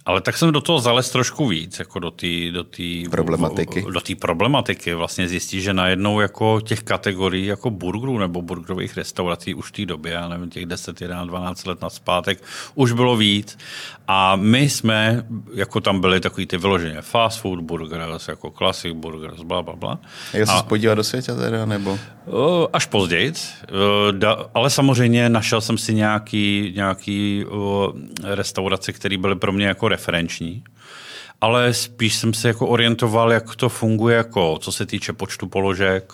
Ale tak jsem do toho zales trošku víc, jako do té do tý, problematiky. Do té problematiky. Vlastně zjistí, že najednou jako těch kategorií jako burgerů nebo burgerových restaurací už v té době, já nevím, těch 10, 11, 12 let na zpátek, už bylo víc. A my jsme, jako tam byli takový ty vyloženě fast food burgers, jako classic burgers, bla, bla, bla. Jak se podívat do světa teda, nebo? Až později, ale samozřejmě našel jsem si nějaký, nějaký restaurace, které byly pro mě jako referenční ale spíš jsem se jako orientoval, jak to funguje, jako co se týče počtu položek,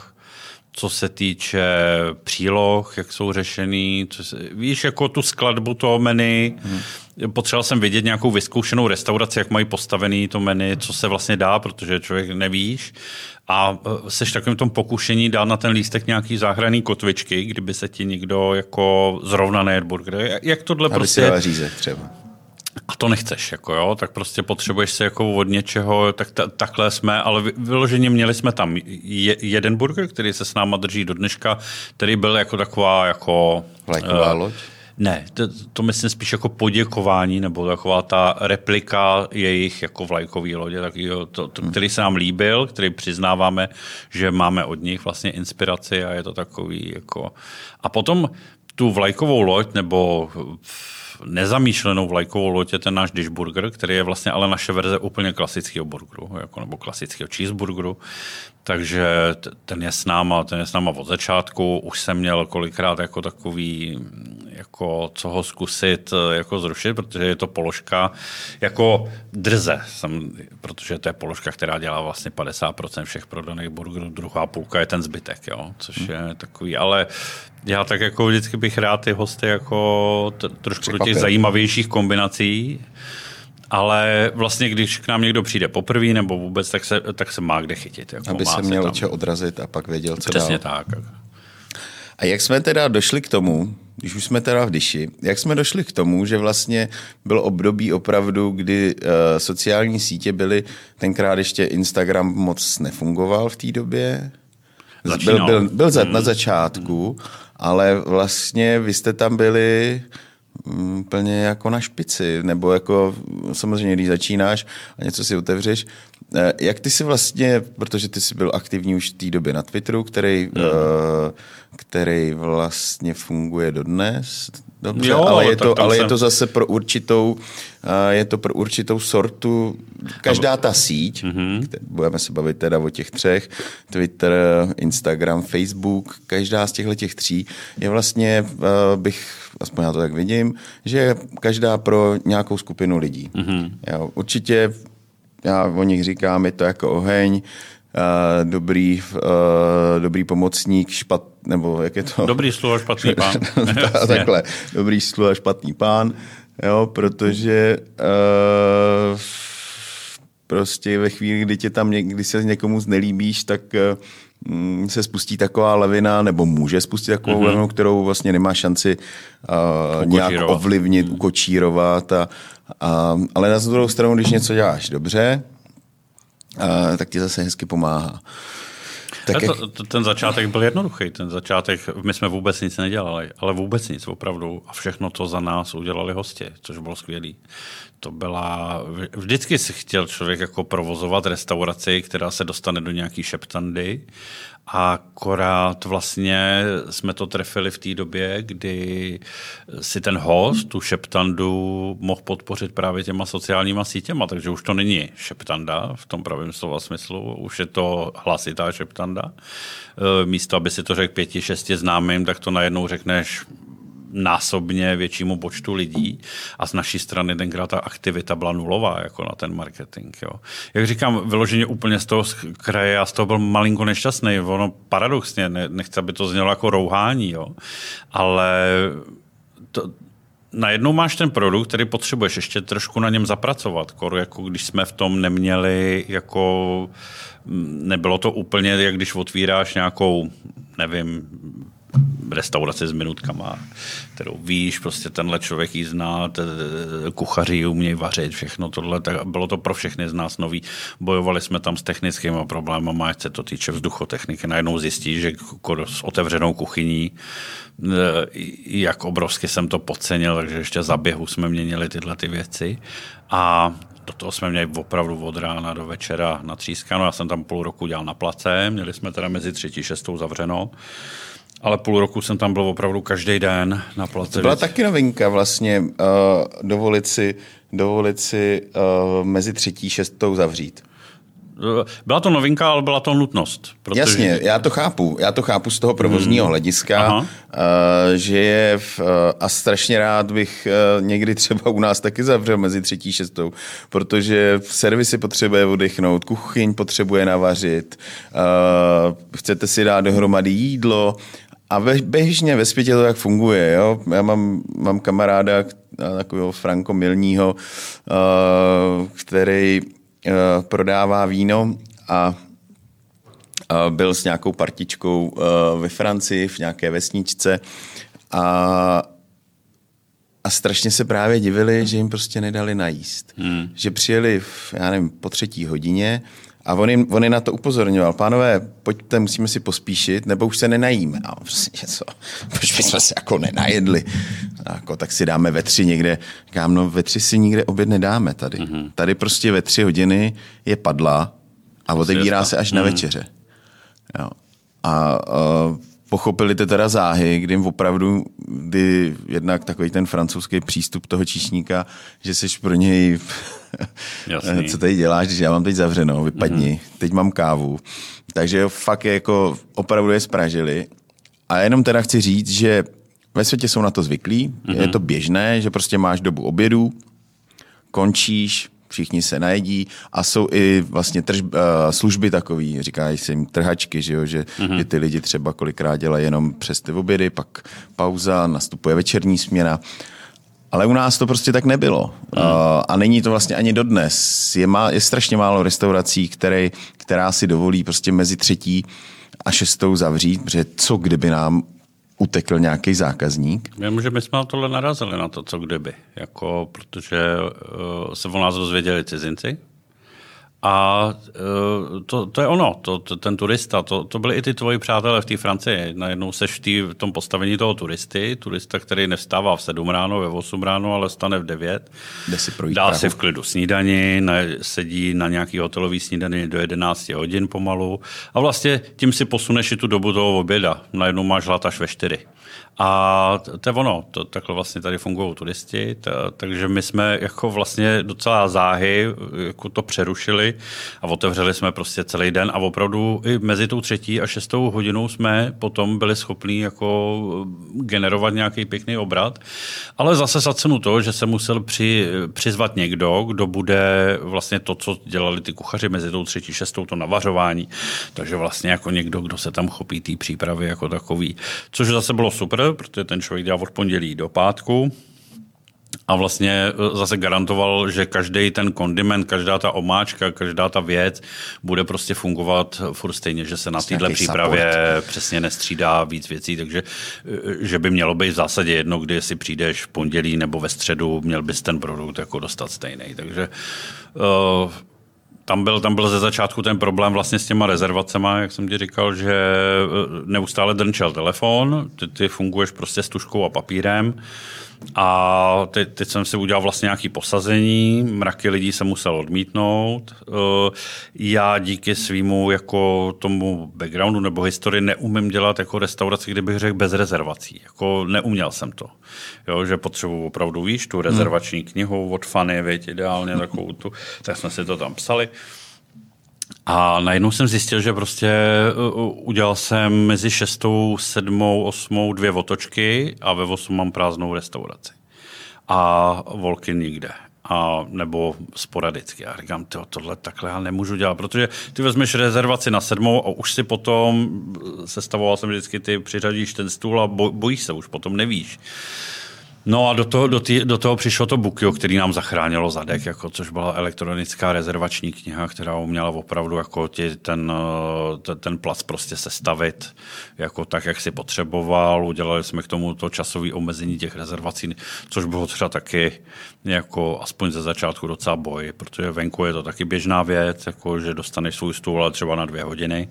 co se týče příloh, jak jsou řešený, co se, víš, jako tu skladbu toho menu, hmm. potřeboval jsem vidět nějakou vyzkoušenou restauraci, jak mají postavený to menu, co se vlastně dá, protože člověk nevíš a e, seš takovým tom pokušení dát na ten lístek nějaký záhraný kotvičky, kdyby se ti někdo jako zrovna nejet burger. Jak tohle Aby prostě... Si řízek třeba a to nechceš, jako jo, tak prostě potřebuješ se jako od něčeho, tak ta, takhle jsme, ale vyloženě měli jsme tam je, jeden burger, který se s náma drží do dneška, který byl jako taková jako... Vlajková uh, loď? Ne, to, to myslím spíš jako poděkování, nebo taková ta replika jejich jako vlajkový lodě, takovýho, to, to, který se nám líbil, který přiznáváme, že máme od nich vlastně inspiraci a je to takový jako... A potom tu vlajkovou loď nebo nezamýšlenou vlajkovou loď je ten náš dishburger, který je vlastně ale naše verze úplně klasického burgeru, jako, nebo klasického cheeseburgeru. Takže ten je s náma, ten je s náma od začátku. Už jsem měl kolikrát jako takový, jako co ho zkusit jako zrušit, protože je to položka jako drze, jsem, protože to je položka, která dělá vlastně 50% všech prodaných burgerů, druhá půlka je ten zbytek, jo, což je takový, ale já tak jako vždycky bych rád ty hosty jako t- trošku do těch zajímavějších kombinací, ale vlastně, když k nám někdo přijde poprvé nebo vůbec, tak se, tak se má kde chytit. Jako Aby se měl čeho odrazit a pak věděl, co Přesně dál. tak. A jak jsme teda došli k tomu, když už jsme teda v Dyši, jak jsme došli k tomu, že vlastně bylo období opravdu, kdy uh, sociální sítě byly, tenkrát ještě Instagram moc nefungoval v té době. Byl, Začínal. byl, byl za, na začátku, ale vlastně vy jste tam byli mm, úplně jako na špici, nebo jako samozřejmě, když začínáš a něco si otevřeš. Eh, Jak ty si vlastně, protože ty jsi byl aktivní už v té době na Twitteru, který, eh, který vlastně funguje dodnes, dobře, Jo, ale, je to, ale je to zase pro určitou, eh, je to pro určitou sortu, každá ta síť, Mhm. mm-hmm. budeme se bavit teda o těch třech, Twitter, Instagram, Facebook, každá z těchto těch tří je vlastně, bych, aspoň já to tak vidím, že je každá pro nějakou skupinu lidí. Mhm. Mm-hmm. Jo, určitě, já o nich říkám, je to jako oheň, eh, dobrý, eh, dobrý pomocník, špat, nebo jak je to? Dobrý slovo, špatný pán. Ta- takhle, dobrý slu a špatný pán, jo, protože uh, prostě ve chvíli, kdy, tě tam, něk- kdy se někomu znelíbíš, tak uh, se spustí taková lavina, nebo může spustit takovou mm-hmm. lavinu, kterou vlastně nemá šanci uh, nějak ovlivnit, ukočírovat. A, a, ale na druhou stranu, když něco děláš dobře, uh, tak ti zase hezky pomáhá. Tak jak, to, to, ten začátek byl jednoduchý. Ten začátek, my jsme vůbec nic nedělali, ale vůbec nic opravdu. A všechno to za nás udělali hosti, což bylo skvělé. To byla, vždycky si chtěl člověk jako provozovat restauraci, která se dostane do nějaký šeptandy a akorát vlastně jsme to trefili v té době, kdy si ten host, tu šeptandu, mohl podpořit právě těma sociálníma sítěma, takže už to není šeptanda v tom pravém slova smyslu, už je to hlasitá šeptanda. E, Místo, aby si to řekl pěti, šesti známým, tak to najednou řekneš násobně většímu počtu lidí a z naší strany tenkrát ta aktivita byla nulová jako na ten marketing. Jo. Jak říkám, vyloženě úplně z toho kraje, já z toho byl malinko nešťastný. Ono paradoxně, ne, nechci, aby to znělo jako rouhání, jo. ale to, najednou máš ten produkt, který potřebuješ ještě trošku na něm zapracovat, kor, jako když jsme v tom neměli jako nebylo to úplně, jak když otvíráš nějakou, nevím, restauraci s minutkama, kterou víš, prostě tenhle člověk ji zná, kuchaři umějí vařit, všechno tohle, tak bylo to pro všechny z nás nový. Bojovali jsme tam s technickými problémy, ať se to týče vzduchotechniky, najednou zjistí, že s otevřenou kuchyní, eh, jak obrovsky jsem to podcenil, takže ještě za běhu jsme měnili tyhle ty věci a do toho jsme měli opravdu od rána do večera natřískáno. Já jsem tam půl roku dělal na place, měli jsme teda mezi třetí šestou zavřeno. Ale půl roku jsem tam byl opravdu každý den na place. To byla taky novinka vlastně, uh, dovolit si, dovolit si uh, mezi třetí šestou zavřít. Byla to novinka, ale byla to nutnost. Protože... Jasně, já to chápu. Já to chápu z toho provozního hmm. hlediska, uh, že je v, uh, a strašně rád bych někdy třeba u nás taky zavřel mezi třetí šestou, protože servisy potřebuje odechnout, kuchyň potřebuje navařit, chcete si dát dohromady jídlo a ve, běžně ve světě to tak funguje. Jo? Já mám, mám kamaráda, takového Franko Milního, uh, který uh, prodává víno a uh, byl s nějakou partičkou uh, ve Francii v nějaké vesničce a a a strašně se právě divili, že jim prostě nedali najíst. Hmm. Že přijeli, v, já nevím, po třetí hodině a on, jim, on je na to upozorňoval. Pánové, pojďte, musíme si pospíšit, nebo už se nenajíme. A prostě co, proč bychom se jako nenajedli? A jako, tak si dáme ve tři někde. Říkám, no ve tři si nikde oběd nedáme tady. Mm-hmm. Tady prostě ve tři hodiny je padla a otevírá se až na mhm. večeře. Jo. A, a pochopili to teda záhy, kdy jim opravdu, kdy jednak takový ten francouzský přístup toho číšníka, že jsi pro něj, co tady děláš, když já mám teď zavřeno, vypadni, mm-hmm. teď mám kávu. Takže fakt je jako opravdu je spražili. A jenom teda chci říct, že ve světě jsou na to zvyklí, mm-hmm. je to běžné, že prostě máš dobu obědu, končíš, všichni se najedí a jsou i vlastně trž, uh, služby takový, říkají se jim trhačky, že, jo, že, mm-hmm. že ty lidi třeba kolikrát dělají jenom přes ty obědy, pak pauza, nastupuje večerní směna. Ale u nás to prostě tak nebylo. Mm. Uh, a není to vlastně ani dodnes. Je, má, je strašně málo restaurací, které, která si dovolí prostě mezi třetí a šestou zavřít, protože co kdyby nám utekl nějaký zákazník? Vím, že my jsme na tohle narazili, na to, co kdyby. Jako, protože uh, se o nás dozvěděli cizinci, a uh, to, to je ono, to, to, ten turista, to, to byli i ty tvoji přátelé v té Francii. Najednou seš tý, v tom postavení toho turisty, turista, který nevstává v 7 ráno, ve 8 ráno, ale stane v 9. Jde si projít Dá prahu. si v klidu snídani, na, sedí na nějaký hotelový snídani do 11 hodin pomalu a vlastně tím si posuneš i tu dobu toho oběda. Najednou máš hlad až ve 4. A to je ono, to, takhle vlastně tady fungují turisti, to, takže my jsme jako vlastně docela záhy jako to přerušili a otevřeli jsme prostě celý den a opravdu i mezi tou třetí a šestou hodinou jsme potom byli schopní jako generovat nějaký pěkný obrat, ale zase za cenu toho, že se musel při, přizvat někdo, kdo bude vlastně to, co dělali ty kuchaři mezi tou třetí šestou, to navařování, takže vlastně jako někdo, kdo se tam chopí té přípravy jako takový, což zase bylo super, protože ten člověk dělá od pondělí do pátku, a vlastně e, zase garantoval, že každý ten kondiment, každá ta omáčka, každá ta věc bude prostě fungovat furt stejně, že se na této přípravě support. přesně nestřídá víc věcí, takže e, že by mělo být v zásadě jedno, kdy si přijdeš v pondělí nebo ve středu, měl bys ten produkt jako dostat stejný. Takže uh, tam byl, tam byl ze začátku ten problém vlastně s těma rezervacema, jak jsem ti říkal, že neustále drnčel telefon, ty, ty funguješ prostě s tuškou a papírem, a teď, teď jsem si udělal vlastně nějaké posazení, mraky lidí se musel odmítnout. Eh, já díky svýmu jako tomu backgroundu nebo historii neumím dělat jako restauraci, kdybych řekl bez rezervací. Jako neuměl jsem to. Jo, že potřebuji opravdu, víš, tu rezervační knihu od Fanny, věď, ideálně takovou tu, tak jsme si to tam psali. A najednou jsem zjistil, že prostě udělal jsem mezi šestou, sedmou, osmou dvě otočky a ve osm mám prázdnou restauraci. A volky nikde. A, nebo sporadicky. Já říkám, tyjo, tohle takhle já nemůžu dělat, protože ty vezmeš rezervaci na sedmou a už si potom, sestavoval jsem vždycky, ty přiřadíš ten stůl a bojíš se, už potom nevíš. No a do toho, do, tý, do toho přišlo to Bukio, který nám zachránilo zadek, jako, což byla elektronická rezervační kniha, která uměla opravdu jako ti ten, eh, ten, ten plac prostě sestavit jako tak, jak si potřeboval. Udělali jsme k tomu to časové omezení těch rezervací, což bylo třeba taky jako aspoň ze začátku docela boj, protože venku je to taky běžná věc, jako, že dostaneš svůj stůl ale třeba na dvě hodiny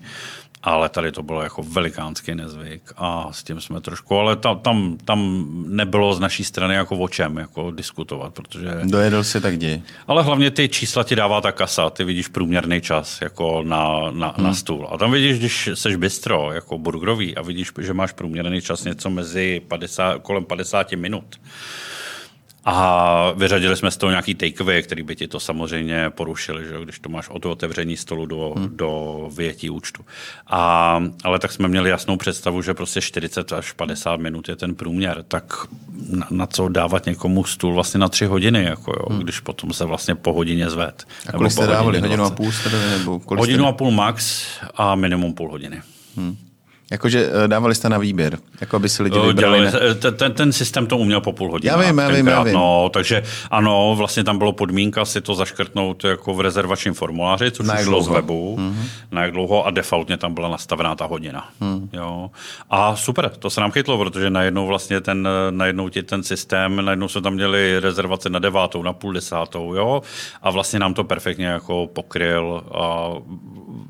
ale tady to bylo jako velikánský nezvyk a s tím jsme trošku, ale tam, tam, tam nebylo z naší strany jako o čem jako diskutovat, protože... Dojedl si tak děj. Ale hlavně ty čísla ti dává ta kasa, ty vidíš průměrný čas jako na, na, hmm. na stůl. A tam vidíš, když seš bistro, jako burgerový a vidíš, že máš průměrný čas něco mezi 50, kolem 50 minut, a vyřadili jsme z toho nějaký takeaway, který by ti to samozřejmě porušili, že? když to máš od otevření stolu do, hmm. do vyjetí účtu. A, ale tak jsme měli jasnou představu, že prostě 40 až 50 minut je ten průměr, tak na, na co dávat někomu stůl vlastně na tři hodiny, jako jo, hmm. když potom se vlastně po hodině zved. A kolik jste dávali? Hodinu a půl? Jste, nebo kolik hodinu jste... a půl max a minimum půl hodiny. Hmm. Jakože eh, dávali jste na výběr, jako aby si lidi Jo, vybrali. Ne? ten, ten, ten systém to uměl po půl hodině. Já vím, já vím, já vím. No, takže ano, vlastně tam bylo podmínka si to zaškrtnout jako v rezervačním formuláři, což Na už šlo z webu, mm-hmm. na jak dlouho a defaultně tam byla nastavená ta hodina. Mm. Jo. A super, to se nám chytlo, protože najednou vlastně ten, najednou ti ten systém, najednou jsme tam měli rezervace na devátou, na půl desátou, jo, a vlastně nám to perfektně jako pokryl a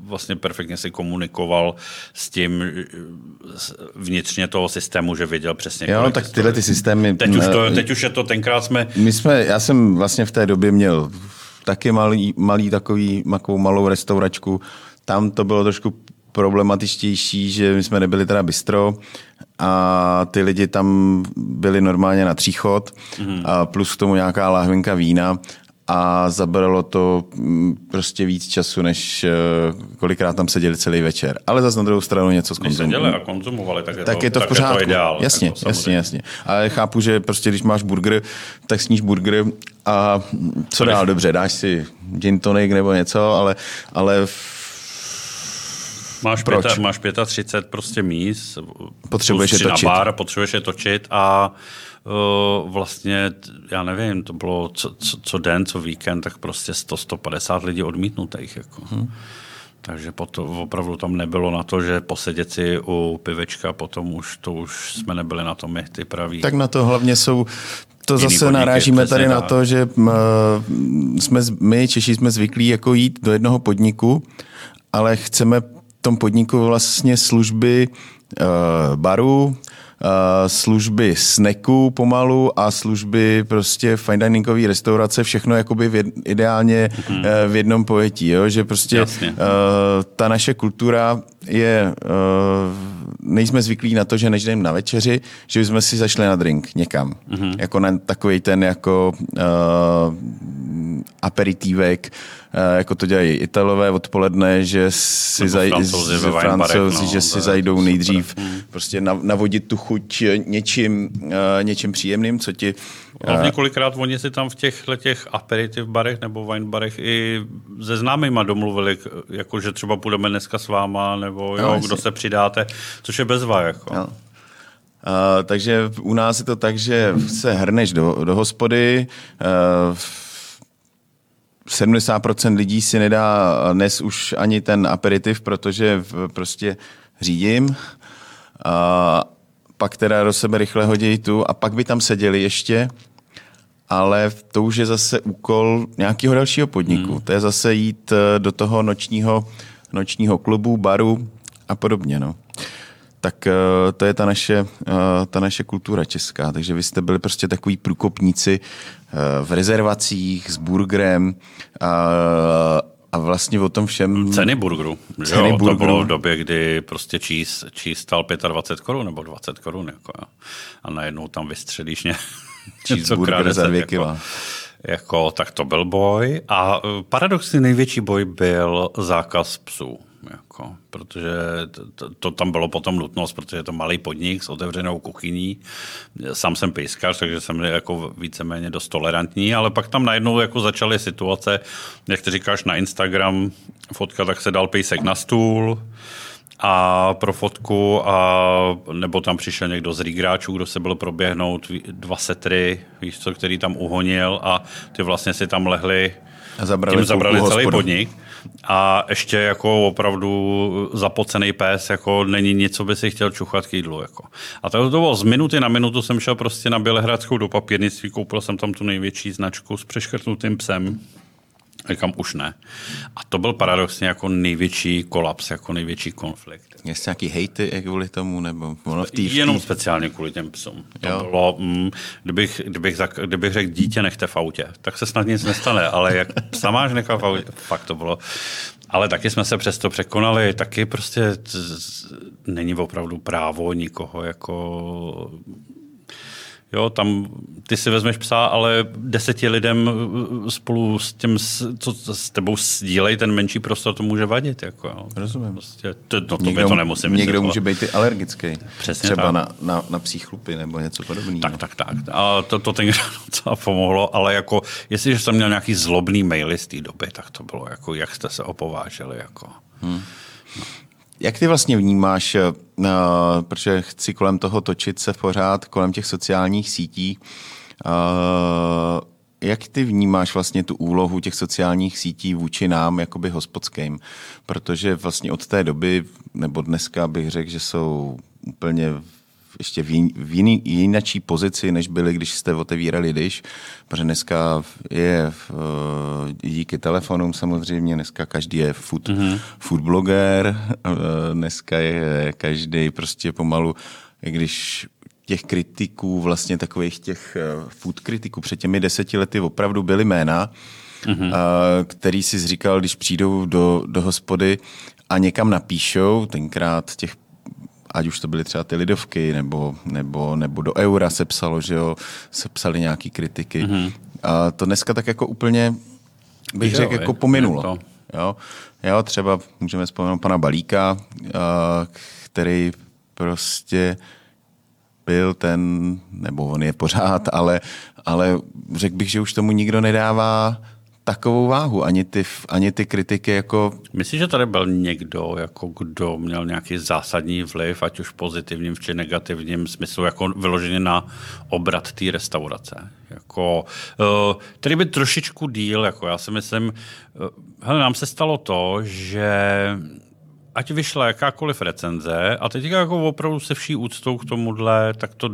vlastně perfektně si komunikoval s tím vnitřně toho systému, že věděl přesně, Jo, kolik tak tyhle ty systémy... Teď už, to, teď už je to, tenkrát jsme, My jsme, já jsem vlastně v té době měl taky malý, malý takový, takovou malou restauračku. Tam to bylo trošku problematičtější, že my jsme nebyli teda bistro a ty lidi tam byli normálně na tříchod mm. a plus k tomu nějaká láhvinka vína a zabralo to mm, prostě víc času, než eh, kolikrát tam seděli celý večer. Ale zase na druhou stranu něco když skonzumovali. děli a konzumovali, tak je tak to, je to v pořádku. Je to ideál, jasně, jako, jasně, samozřejmě. jasně. Ale chápu, že prostě když máš burger, tak sníš burger a co dál, dobře, dáš si gin tonic nebo něco, ale, ale v- Máš, Proč? pěta, máš 35 prostě míst, Potřebuješ je točit. na bar, potřebuješ je točit a uh, vlastně, já nevím, to bylo co, co, co den, co víkend, tak prostě 100-150 lidí odmítnutých. Jako. Hmm. Takže potom opravdu tam nebylo na to, že posedět si u pivečka, potom už to už jsme nebyli na tom my, ty praví. tak na to hlavně jsou to Jiný zase podniky, narážíme tady na to, že m, jsme, my Češi jsme zvyklí jako jít do jednoho podniku, ale chceme v tom podniku vlastně služby uh, baru, uh, služby snacku pomalu a služby prostě fine diningové restaurace, všechno jakoby v jed, ideálně mm. uh, v jednom pojetí, jo? že prostě Jasně. uh, ta naše kultura je, uh, nejsme zvyklí na to, že než jdeme na večeři, že bychom si zašli na drink někam. Mm-hmm. Jako na takový ten jako uh, aperitívek, uh, jako to dělají Italové odpoledne, že si Nebo zaj, Francouzi z- francouzi, no, že si zajdou super. nejdřív prostě nav, navodit tu chuť něčím, uh, něčím příjemným, co ti Hlavně kolikrát oni si tam v těchto těch aperitiv barech nebo wine barech i se známýma domluvili, jako že třeba půjdeme dneska s váma, nebo jo, No, jasně. kdo se přidáte, což je bezva. Jako. Jo. Uh, takže u nás je to tak, že se hrneš do, do hospody, uh, 70% lidí si nedá dnes už ani ten aperitiv, protože v- prostě řídím. A pak teda do sebe rychle hodí tu a pak by tam seděli ještě, ale to už je zase úkol nějakého dalšího podniku. Hmm. To je zase jít eh, do toho nočního, nočního klubu, baru a podobně. No. Tak eh, to je ta naše, eh, ta naše kultura česká. Takže vy jste byli prostě takový průkopníci eh, v rezervacích s burgerem a, a vlastně o tom všem... Ceny burgeru. Ceny jo? To burgeru. bylo v době, kdy prostě cheese, cheese stal 25 korun nebo 20 korun. Jako, a najednou tam vystřelíš ně, Cheeseburger krát za dvě jako, kila. jako, tak to byl boj. A eh, paradoxně největší boj byl zákaz psů. Jako, protože to, to, to, tam bylo potom nutnost, protože je to malý podnik s otevřenou kuchyní. Sám jsem pejskař, takže jsem jako víceméně dost tolerantní, ale pak tam najednou jako začaly situace, jak ty říkáš na Instagram, fotka, tak se dal pejsek na stůl, a pro fotku, a, nebo tam přišel někdo z rýgráčů, kdo se byl proběhnout, dva setry, víš co, který tam uhonil a ty vlastně si tam lehli, A zabrali tím zabrali celý hospodu. podnik. A ještě jako opravdu zapocený pes, jako není nic, co by si chtěl čuchat k jídlu. Jako. A to bylo z minuty na minutu jsem šel prostě na Bělehradskou do papírnictví, koupil jsem tam tu největší značku s přeškrtnutým psem. Říkám, už ne. A to byl paradoxně jako největší kolaps, jako největší konflikt. Jestli nějaký hejty kvůli tomu, nebo ono v té... Jenom speciálně kvůli těm psům. To Jo. bylo, mm, kdybych, kdybych, zak- kdybych řekl dítě nechte v autě, tak se snad nic nestane, ale jak psa máš nechat v autě, fakt to bylo. Ale taky jsme se přesto překonali, taky prostě není opravdu právo nikoho jako Jo, tam ty si vezmeš psa, ale deseti lidem uh, spolu s tím, co s tebou sdílej ten menší prostor, to může vadit. Jako, jo. Rozumím. Prostě, to, no, to, to nemusím někdo může být i alergický. Přesně Třeba tak. na, na, na psí chlupy nebo něco podobného. Tak, tak, tak. A to, to tenkrát docela pomohlo, ale jako, jestliže jsem měl nějaký zlobný maily z té doby, tak to bylo jako, jak jste se opováželi. Jako. Jak ty vlastně vnímáš, uh, protože chci kolem toho točit se pořád, kolem těch sociálních sítí, uh, jak ty vnímáš vlastně tu úlohu těch sociálních sítí vůči nám, jakoby hospodským? Protože vlastně od té doby, nebo dneska bych řekl, že jsou úplně ještě v, jiný, v jiný, jinačí pozici, než byli, když jste otevírali diš, protože dneska je v, eh, díky telefonům samozřejmě, dneska každý je food, mm-hmm. food bloger, eh, dneska je každý prostě pomalu, i když těch kritiků, vlastně takových těch eh, food kritiků před těmi deseti lety opravdu byly jména, mm-hmm. který si říkal, když přijdou do, do hospody a někam napíšou, tenkrát těch ať už to byly třeba ty lidovky, nebo, nebo, nebo do eura se psalo, že jo, se psali nějaký kritiky. Mm-hmm. A to dneska tak jako úplně, bych řekl, jako pominulo. Jo? jo, třeba můžeme vzpomenout pana Balíka, který prostě byl ten, nebo on je pořád, ale, ale řekl bych, že už tomu nikdo nedává takovou váhu, ani ty, ani ty kritiky jako... Myslíš, že tady byl někdo, jako kdo měl nějaký zásadní vliv, ať už pozitivním či negativním smyslu, jako vyloženě na obrat té restaurace? Jako, uh, tady by trošičku díl, jako já si myslím, uh, hele, nám se stalo to, že ať vyšla jakákoliv recenze a teď jako opravdu se vší úctou k tomuhle, tak to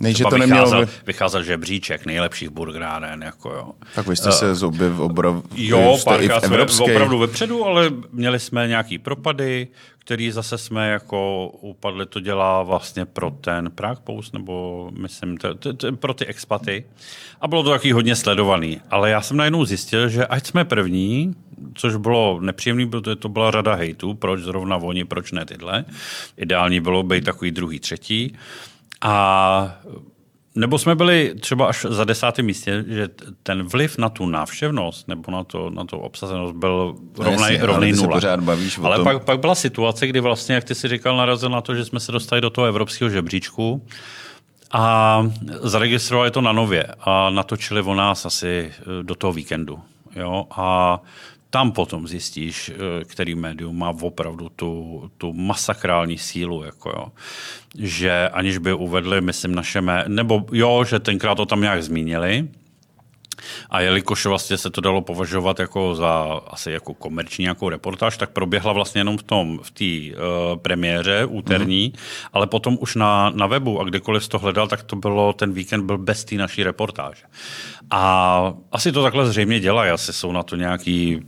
Nej, že to vycházel, nemělo... vycházel žebříček nejlepších burgeráren. Jako jo. Tak vy jste uh, se zobjev obrov... Jo, párkrát jsme opravdu vepředu, ale měli jsme nějaký propady, který zase jsme jako upadli, to dělá vlastně pro ten Prague Post, nebo myslím, to, to, to, pro ty expaty. A bylo to taky hodně sledovaný. Ale já jsem najednou zjistil, že ať jsme první, což bylo nepříjemné, protože to byla řada hejtů, proč zrovna oni, proč ne tyhle. Ideální bylo být takový druhý, třetí. A nebo jsme byli třeba až za desátém místě, že ten vliv na tu návštěvnost nebo na, to, na tu obsazenost byl rovnej, rovnej nula. pořád bavíš ale pak, pak byla situace, kdy vlastně, jak ty si říkal, narazil na to, že jsme se dostali do toho evropského žebříčku a zaregistrovali to na nově a natočili o nás asi do toho víkendu. Jo? A tam potom zjistíš, eh, který médium má opravdu tu, tu masakrální sílu, jako jo. že aniž by uvedli, myslím, naše mé, nebo jo, že tenkrát to tam nějak zmínili, a jelikož vlastně se to dalo považovat jako za asi jako komerční nějakou reportáž, tak proběhla vlastně jenom v tom, v té uh, premiéře úterní, mm. ale potom už na, na webu a kdekoliv to hledal, tak to bylo, ten víkend byl bez té naší reportáže. A asi to takhle zřejmě dělají, asi jsou na to nějaký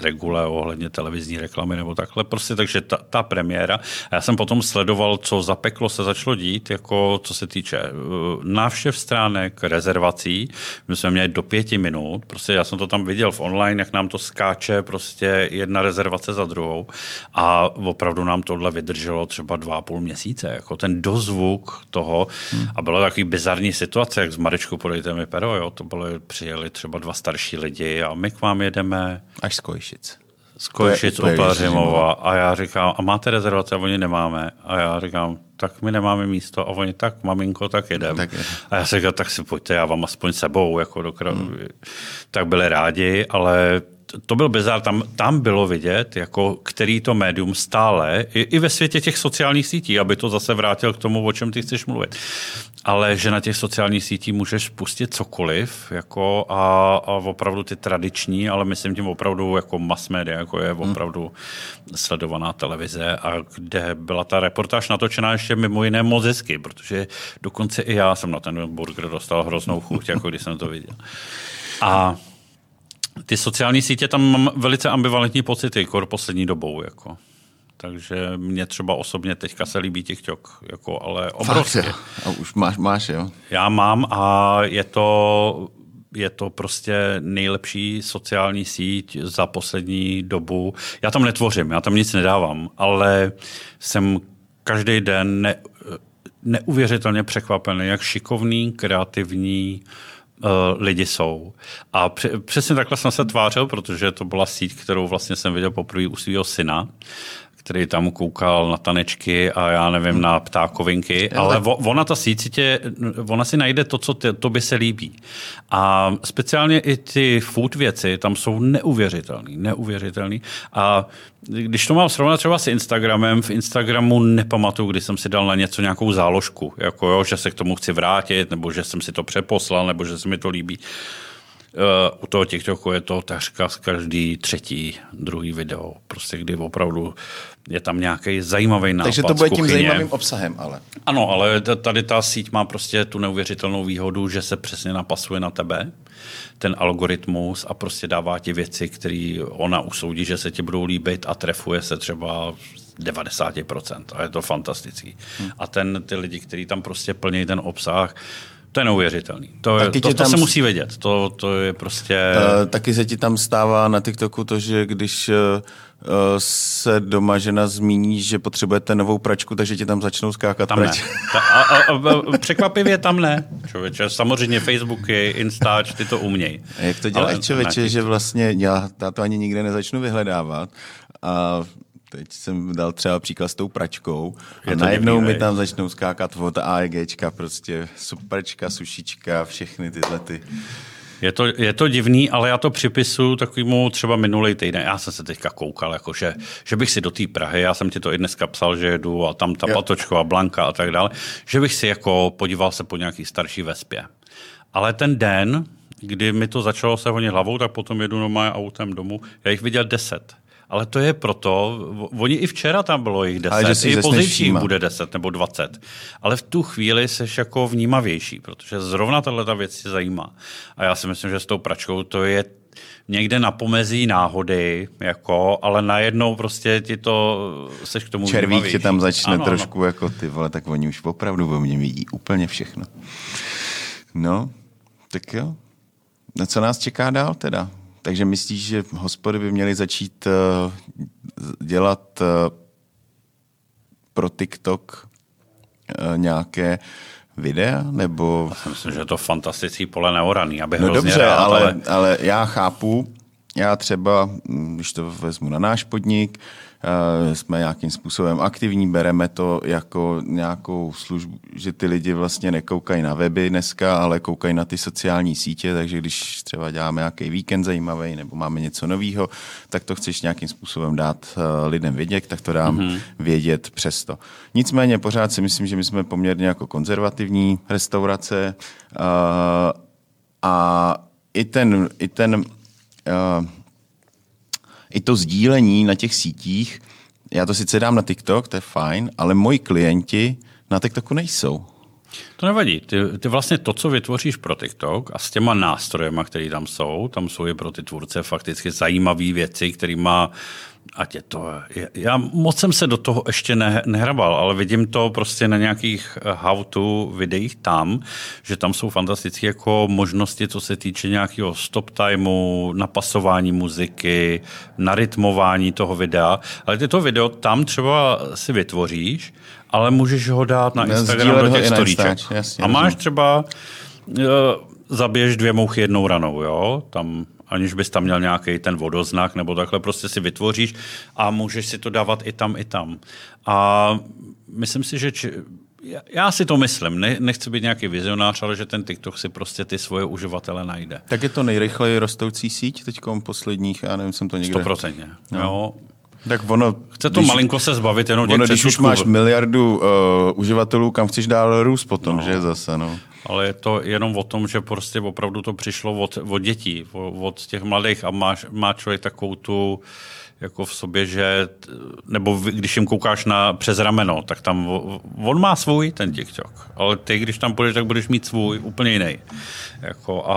regule ohledně televizní reklamy nebo takhle. Prostě takže ta, ta premiéra. A já jsem potom sledoval, co za peklo se začalo dít, jako co se týče uh, návštěv stránek, rezervací. My jsme měli do pěti minut. Prostě já jsem to tam viděl v online, jak nám to skáče prostě jedna rezervace za druhou. A opravdu nám tohle vydrželo třeba dva a půl měsíce. Jako ten dozvuk toho. Hmm. A bylo takový bizarní situace, jak z Marečku podejte mi pero, jo. To byly, přijeli třeba dva starší lidi a my k vám jedeme. Až z Kojišic. Z Kojišic, Opelařimova. A já říkám, a máte rezervace? A oni nemáme. A já říkám, tak my nemáme místo. A oni, tak maminko, tak jedem. Tak je. A já říkám, tak si pojďte, já vám aspoň sebou. Jako do hmm. Tak byli rádi, ale to byl bizar, tam, tam bylo vidět, jako který to médium stále, i, i ve světě těch sociálních sítí, aby to zase vrátil k tomu, o čem ty chceš mluvit. Ale že na těch sociálních sítích můžeš pustit cokoliv, jako a, a opravdu ty tradiční, ale myslím tím opravdu jako mass media, jako je hmm. opravdu sledovaná televize a kde byla ta reportáž natočená ještě mimo jiné moc hezky, protože dokonce i já jsem na ten burger dostal hroznou chuť, jako když jsem to viděl. A ty sociální sítě tam mám velice ambivalentní pocity, kor poslední dobou. Jako. Takže mě třeba osobně teďka se líbí TikTok, jako, ale obrovské. A už máš, máš, jo? Já mám a je to, je to prostě nejlepší sociální síť za poslední dobu. Já tam netvořím, já tam nic nedávám, ale jsem každý den ne, neuvěřitelně překvapený, jak šikovný, kreativní, uh, lidi jsou. A přesně takhle jsem se tvářil, protože to byla síť, kterou vlastně jsem viděl poprvé u svého syna, který tam koukal na tanečky a já nevím, na ptákovinky, ale tak... ona ta síť tě, ona si najde to, co tě, to by se líbí. A speciálně i ty food věci tam jsou neuvěřitelný, neuvěřitelný. A když to mám srovnat třeba s Instagramem, v Instagramu nepamatuju, kdy jsem si dal na něco nějakou záložku, jako jo, že se k tomu chci vrátit, nebo že jsem si to přeposlal, nebo že se mi to líbí. Uh, u toho TikToku je to takřka každý třetí, druhý video, prostě kdy opravdu je tam nějaký zajímavý nápad Takže to bude tím zajímavým obsahem, ale. Ano, ale tady ta síť má prostě tu neuvěřitelnou výhodu, že se přesně napasuje na tebe, ten algoritmus a prostě dává ti věci, které ona usoudí, že se ti budou líbit a trefuje se třeba 90% a je to fantastický. Hmm. A ten, ty lidi, kteří tam prostě plní ten obsah, to je neuvěřitelný. To, je, to, to tam... se musí vědět. To, to je prostě... Uh, taky se ti tam stává na TikToku to, že když uh, se doma žena zmíní, že potřebujete novou pračku, takže ti tam začnou skákat tam prač. Ne. Ta, a, a, a, překvapivě tam ne. Člověče, samozřejmě Facebooky, Instač, ty to umějí. Jak to děláš, člověče, že vlastně já, já to ani nikde nezačnu vyhledávat a Teď jsem dal třeba příklad s tou pračkou a najednou mi tam začnou skákat od AEGčka, prostě superčka, sušička, všechny tyhle ty. Je to, je to divný, ale já to připisu takovému třeba minulý týden. Já jsem se teďka koukal, jako že, že bych si do té Prahy, já jsem ti to i dneska psal, že jedu a tam ta jo. Patočková Blanka a tak dále, že bych si jako podíval se po nějaký starší vespě. Ale ten den, kdy mi to začalo se honit hlavou, tak potom jedu normálně autem domů. Já jich viděl deset. Ale to je proto, oni i včera tam bylo jich 10, Ale že i později bude 10 nebo 20. Ale v tu chvíli seš jako vnímavější, protože zrovna tahle ta věc si zajímá. A já si myslím, že s tou pračkou to je někde na pomezí náhody, jako, ale najednou prostě ti to seš k tomu Červík tě tam začne ano, trošku ano. jako ty vole, tak oni už opravdu ve mně vidí úplně všechno. No, tak jo. Na co nás čeká dál teda? Takže myslíš, že hospody by měly začít uh, dělat uh, pro TikTok uh, nějaké videa, nebo... Já myslím, že je to fantastický pole neoraný, abych No dobře, rád, ale, ale... ale já chápu, já třeba, když to vezmu na náš podnik, Eh, jsme nějakým způsobem aktivní, bereme to jako nějakou službu, že ty lidi vlastně nekoukají na weby dneska, ale koukají na ty sociální sítě, takže když třeba děláme nějaký víkend zajímavý nebo máme něco nového, tak to chceš nějakým způsobem dát eh, lidem vědět, tak to dám mm-hmm. vědět přesto. Nicméně pořád si myslím, že my jsme poměrně jako konzervativní restaurace a, eh, a i ten, i ten uh, i to sdílení na těch sítích, já to sice dám na TikTok, to je fajn, ale moji klienti na TikToku nejsou. To nevadí. Ty, ty vlastně to, co vytvoříš pro TikTok a s těma nástrojema, které tam jsou, tam jsou i pro ty tvůrce fakticky zajímavé věci, má ať je to... Já moc jsem se do toho ještě ne, nehrabal, ale vidím to prostě na nějakých eh, how-to videích tam, že tam jsou fantastické jako možnosti, co se týče nějakého stop timeu, napasování muziky, narytmování toho videa. Ale ty to video tam třeba si vytvoříš, ale můžeš ho dát na Instagram do těch storíček. A máš třeba uh, zabiješ dvě mouchy jednou ranou, jo? Tam aniž bys tam měl nějaký ten vodoznak nebo takhle, prostě si vytvoříš a můžeš si to dávat i tam, i tam. A myslím si, že či, já si to myslím, ne, nechci být nějaký vizionář, ale že ten TikTok si prostě ty svoje uživatele najde. Tak je to nejrychleji rostoucí síť teď posledních, já nevím, jsem to někde... Stoprocentně, no. jo. Tak ono, Chce to když, malinko se zbavit jenom ono, když už máš miliardu uh, uživatelů, kam chceš dál růst potom, no. že zase, no ale je to jenom o tom, že prostě opravdu to přišlo od, od dětí, od těch mladých. A má, má člověk takovou tu jako v sobě, že, nebo když jim koukáš na, přes rameno, tak tam on má svůj, ten TikTok, ale ty, když tam půjdeš, tak budeš mít svůj, úplně jiný. Jako a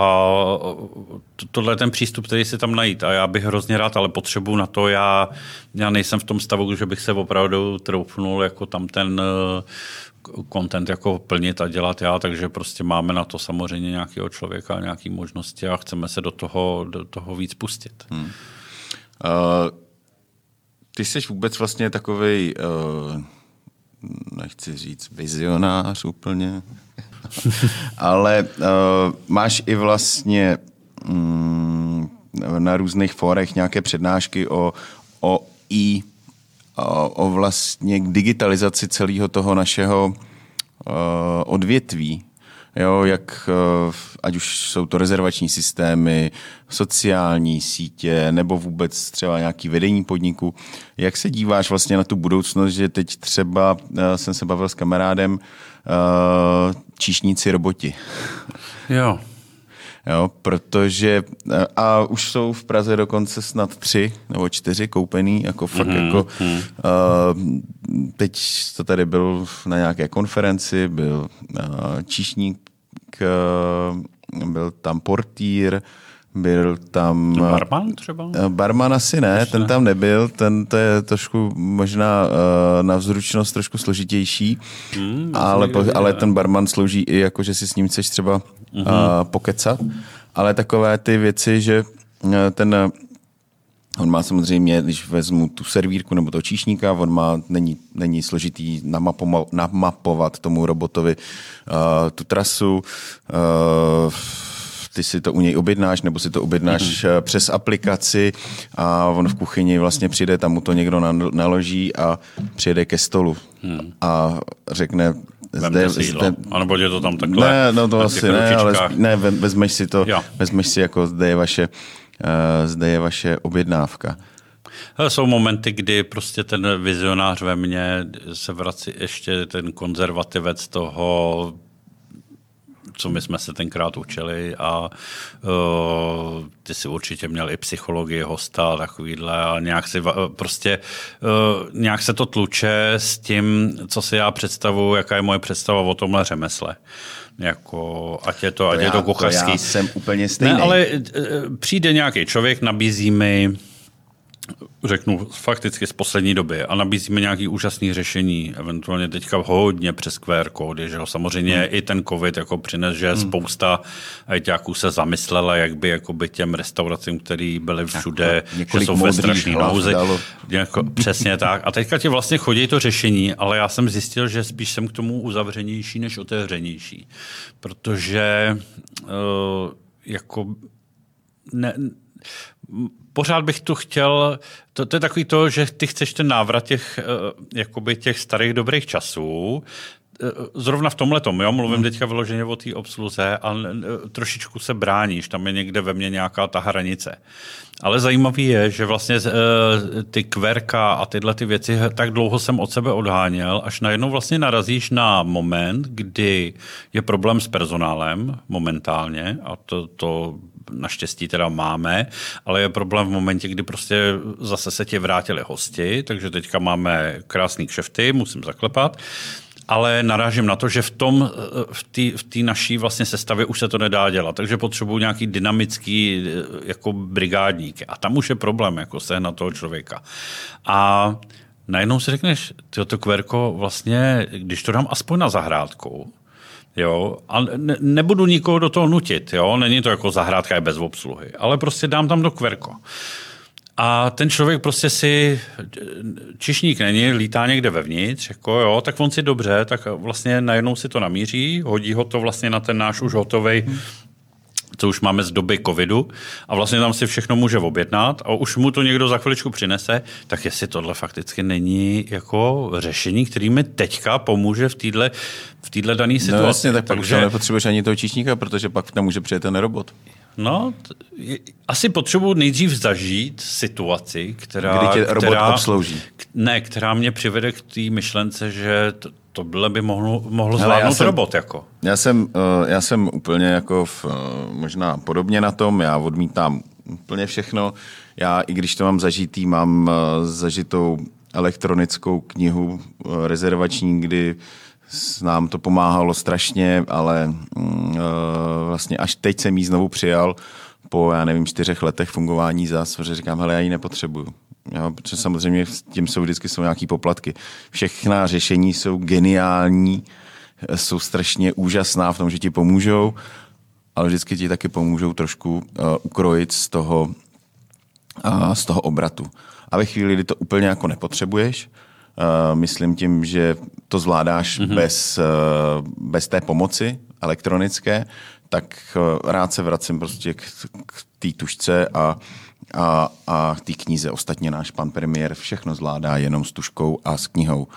to, tohle je ten přístup, který si tam najít. A já bych hrozně rád, ale potřebuji na to, já, já nejsem v tom stavu, že bych se opravdu troufnul jako tam ten content jako plnit a dělat já, takže prostě máme na to samozřejmě nějakého člověka, nějaké možnosti a chceme se do toho, do toho víc pustit. Hmm. Uh, ty jsi vůbec vlastně takový, uh, nechci říct vizionář úplně, ale uh, máš i vlastně um, na různých fórech nějaké přednášky o, o i o, o vlastně digitalizaci celého toho našeho uh, odvětví. Jo, jak, uh, ať už jsou to rezervační systémy, sociální sítě, nebo vůbec třeba nějaký vedení podniku. Jak se díváš vlastně na tu budoucnost, že teď třeba uh, jsem se bavil s kamarádem, číšníci roboti. Jo, Jo, protože, a už jsou v Praze dokonce snad tři nebo čtyři koupený, jako fakt mm-hmm. jako, uh, teď to tady byl na nějaké konferenci, byl uh, číšník, uh, byl tam portýr, byl tam... Barman třeba? Barman asi ne, Ještě ten tam nebyl, ten to je trošku možná uh, na vzručnost trošku složitější, hmm, ale, po, ale ten barman slouží i jako, že si s ním chceš třeba uh, pokecat, ale takové ty věci, že uh, ten On má samozřejmě, když vezmu tu servírku nebo toho číšníka, on má, není, není složitý namapoma, namapovat tomu robotovi uh, tu trasu, uh, ty si to u něj objednáš, nebo si to objednáš mm-hmm. přes aplikaci a on v kuchyni vlastně přijde, tam mu to někdo naloží a přijede ke stolu mm. a řekne, zde, zde, A nebo je to tam takhle? Ne, no to asi ne, ale ne, vezmeš si to, jo. vezmeš si jako zde je vaše, uh, zde je vaše objednávka. Jsou momenty, kdy prostě ten vizionář ve mně se vrací ještě ten konzervativec toho co my jsme se tenkrát učili a uh, ty si určitě měl i psychologii hosta a takovýhle a nějak si prostě uh, nějak se to tluče s tím, co si já představuji, jaká je moje představa o tomhle řemesle. Jako, ať je to, to ať já, je to kuchařský. To já jsem úplně stejný. Ne, ale uh, přijde nějaký člověk, nabízí mi řeknu fakticky z poslední doby a nabízíme nějaké úžasné řešení, eventuálně teďka hodně přes QR kódy, že jo? samozřejmě hmm. i ten covid jako přines, že hmm. spousta ajťáků se zamyslela, jak by jakoby těm restauracím, které byly všude, jako že jsou ve strašné nouzi. Jako, přesně tak. A teďka ti vlastně chodí to řešení, ale já jsem zjistil, že spíš jsem k tomu uzavřenější než otevřenější, protože uh, jako ne, pořád bych tu chtěl, to, to je takový to, že ty chceš ten návrat těch, eh, jakoby těch starých dobrých časů, eh, Zrovna v tomhle tom, jo, mluvím hmm. teďka vyloženě o té obsluze a trošičku se bráníš, tam je někde ve mně nějaká ta hranice. Ale zajímavý je, že vlastně eh, ty kverka a tyhle ty věci tak dlouho jsem od sebe odháněl, až najednou vlastně narazíš na moment, kdy je problém s personálem momentálně a to, to naštěstí teda máme, ale je problém v momentě, kdy prostě zase se ti vrátili hosti, takže teďka máme krásný kšefty, musím zaklepat. Ale narážím na to, že v tom, v té v naší vlastně sestavě už se to nedá dělat, takže potřebuju nějaký dynamický jako brigádník. A tam už je problém jako se na toho člověka. A najednou si řekneš, tyjo, to kverko vlastně, když to dám aspoň na zahrádku, Jo, a ne, nebudu nikoho do toho nutit, jo, není to jako zahrádka je bez obsluhy, ale prostě dám tam do kverko. A ten člověk prostě si, čišník není, lítá někde vevnitř, jako jo, tak on si dobře, tak vlastně najednou si to namíří, hodí ho to vlastně na ten náš už hotový co už máme z doby covidu a vlastně tam si všechno může objednat a už mu to někdo za chviličku přinese, tak jestli tohle fakticky není jako řešení, který mi teďka pomůže v téhle v téhle dané no situaci. No vlastně, tak Takže... nepotřebuješ ani toho číšníka, protože pak tam může přijet ten robot. No, t- asi potřebuji nejdřív zažít situaci, která... Kdy tě robot která, obslouží. Ne, která mě přivede k té myšlence, že to, tohle by mohlo, mohlo zvládnout já jsem, robot. Jako. Já, jsem, uh, já jsem úplně jako v, uh, možná podobně na tom, já odmítám úplně všechno. Já, i když to mám zažitý, mám uh, zažitou elektronickou knihu rezervační, kdy nám to pomáhalo strašně, ale uh, vlastně až teď jsem ji znovu přijal po, já nevím, čtyřech letech fungování zás, že říkám, hele, já ji nepotřebuju. Jo, protože samozřejmě s tím jsou vždycky jsou nějaký poplatky. Všechna řešení jsou geniální, jsou strašně úžasná v tom, že ti pomůžou, ale vždycky ti taky pomůžou trošku uh, ukrojit z toho, uh, z toho obratu. A ve chvíli, kdy to úplně jako nepotřebuješ, uh, myslím tím, že to zvládáš mm-hmm. bez, uh, bez té pomoci elektronické, tak uh, rád se vracím prostě k, k té tušce a a, a té knize. Ostatně náš pan premiér všechno zvládá jenom s tuškou a s knihou.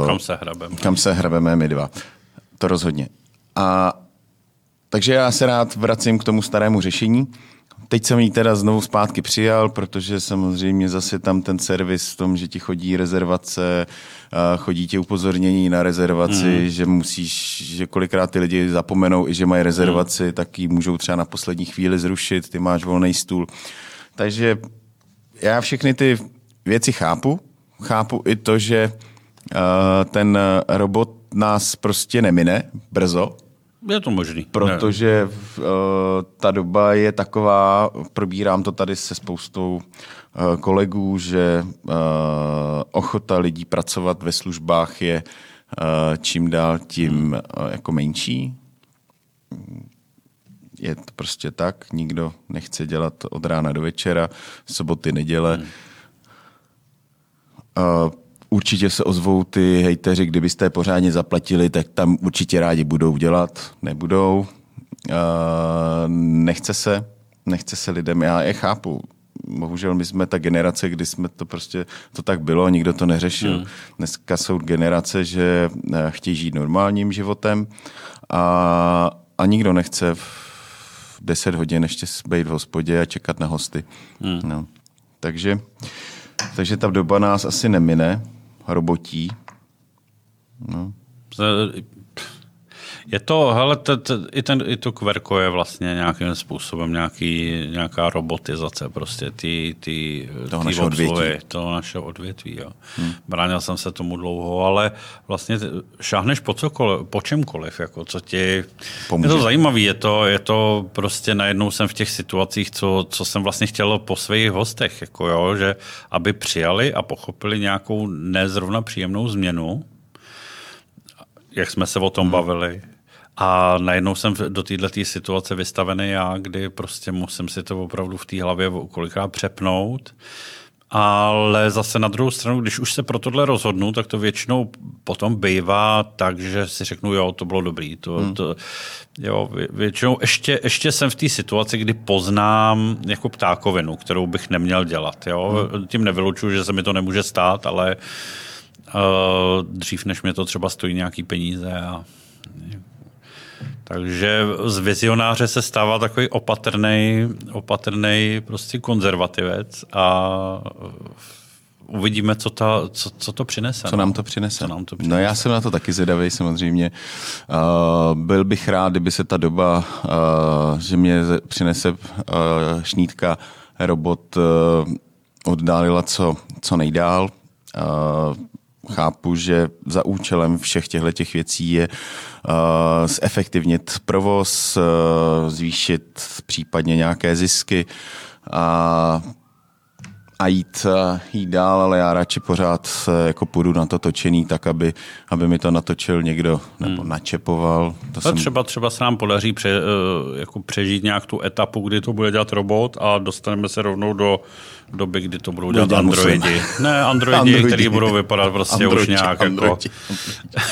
Uh, kam se hrabeme. Kam se hrabeme my dva. To rozhodně. A takže já se rád vracím k tomu starému řešení. Teď jsem ji teda znovu zpátky přijal, protože samozřejmě zase tam ten servis v tom, že ti chodí rezervace, chodí ti upozornění na rezervaci, mm. že musíš, že kolikrát ty lidi zapomenou i, že mají rezervaci, mm. tak ji můžou třeba na poslední chvíli zrušit, ty máš volný stůl. Takže já všechny ty věci chápu. Chápu i to, že ten robot nás prostě nemine brzo, je to možný. Protože uh, ta doba je taková, probírám to tady se spoustou uh, kolegů, že uh, ochota lidí pracovat ve službách je uh, čím dál tím uh, jako menší. Je to prostě tak, nikdo nechce dělat od rána do večera, soboty, neděle. Hmm. Uh, Určitě se ozvou ty hejteři, kdybyste je pořádně zaplatili, tak tam určitě rádi budou dělat, nebudou. Uh, nechce se, nechce se lidem, já je chápu. Bohužel my jsme ta generace, kdy jsme to prostě, to tak bylo, nikdo to neřešil. Hmm. Dneska jsou generace, že eh, chtějí žít normálním životem a, a nikdo nechce v 10 hodin ještě být v hospodě a čekat na hosty. Hmm. No. Takže, takže ta doba nás asi nemine robotí. No. Je to, hele, t, t, i, ten, i to kverko je vlastně nějakým způsobem nějaký, nějaká robotizace prostě ty, ty, toho ty našeho obsluhy, odvětví. toho našeho odvětví. Jo. Hmm. Bránil jsem se tomu dlouho, ale vlastně šáhneš po, cokoliv, po čemkoliv, jako, co ti... Pomůže. Je to zajímavé, je to, je to prostě najednou jsem v těch situacích, co, co jsem vlastně chtěl po svých hostech, jako jo, že aby přijali a pochopili nějakou nezrovna příjemnou změnu, jak jsme se o tom hmm. bavili, a najednou jsem do této situace vystavený já, kdy prostě musím si to opravdu v té hlavě kolikrát přepnout. Ale zase na druhou stranu, když už se pro tohle rozhodnu, tak to většinou potom bývá tak, že si řeknu, jo, to bylo dobrý. To, hmm. to, jo, většinou ještě, ještě jsem v té situaci, kdy poznám jako ptákovinu, kterou bych neměl dělat. Jo? Hmm. Tím nevylučuju, že se mi to nemůže stát, ale uh, dřív, než mě to třeba stojí nějaký peníze a takže z vizionáře se stává takový opatrný, opatrný prostě konzervativec a uvidíme, co, ta, co, co to přinese. Co nám to přinese. Co nám to přinese. No já jsem na to taky zvědavý samozřejmě. Uh, byl bych rád, kdyby se ta doba, uh, že mě přinese uh, šnítka robot uh, oddálila co, co nejdál. Uh, chápu, že za účelem všech těchto těch věcí je uh, zefektivnit provoz, uh, zvýšit případně nějaké zisky a, a jít, uh, jít dál, ale já radši pořád uh, jako půjdu na to točený tak, aby, aby mi to natočil někdo nebo hmm. načepoval. To jsem... třeba, třeba se nám podaří pře, uh, jako přežít nějak tu etapu, kdy to bude dělat robot a dostaneme se rovnou do doby, kdy to budou dělat androidi. Musím. Ne, androidi, androidi. který budou vypadat prostě androidi, už nějak androidi. jako...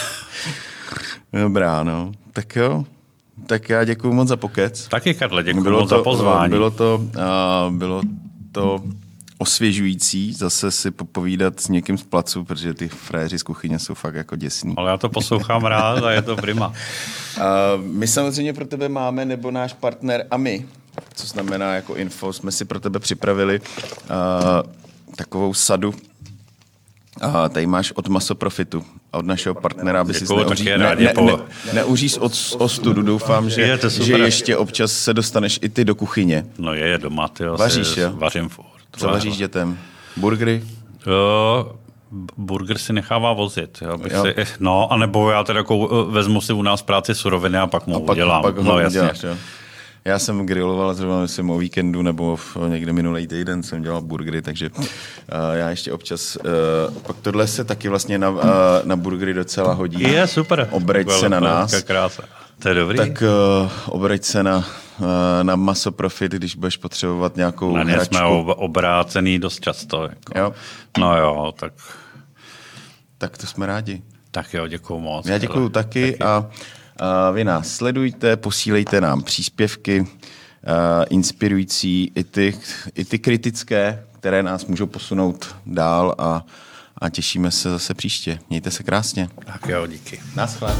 Dobrá, no. Tak jo. Tak já děkuji moc za pokec. Taky, Karle, děkuji bylo moc to, za pozvání. Bylo to, uh, bylo to osvěžující zase si popovídat s někým z placu, protože ty fréři z kuchyně jsou fakt jako děsní. Ale já to poslouchám rád a je to prima. Uh, my samozřejmě pro tebe máme, nebo náš partner a my, co znamená jako info, jsme si pro tebe připravili uh, takovou sadu a tady máš od Masoprofitu a od našeho partnera, aby si neuří, ne, ne, ne, neuříš od ostudu. Doufám, že, je že ještě občas se dostaneš i ty do kuchyně. No je, doma, ty Vaříš, jo? Vařím furt. Co vaříš dětem? Burgery? Jo, burger si nechává vozit. Jo, bych jo. Si, no, anebo já teda jako vezmu si u nás práci suroviny a pak mu a pak, udělám. Pak no, jasně. Uděláš, jo. Já jsem griloval zrovna myslím o víkendu nebo v, někde minulý týden jsem dělal burgery, takže uh, já ještě občas, uh, pak tohle se taky vlastně na, uh, na burgery docela hodí. Je, super. Obrať se na nás. Krása. To je dobrý. Tak uh, obrať se na, na Maso Profit, když budeš potřebovat nějakou na ně hračku. jsme obrácený dost často. Jako. Jo. No jo, tak... Tak to jsme rádi. Tak jo, děkuji moc. Já děkuji taky, taky a vy nás sledujte, posílejte nám příspěvky, inspirující, i ty, i ty kritické, které nás můžou posunout dál a, a těšíme se zase příště. Mějte se krásně. Tak jo, díky. Naschle.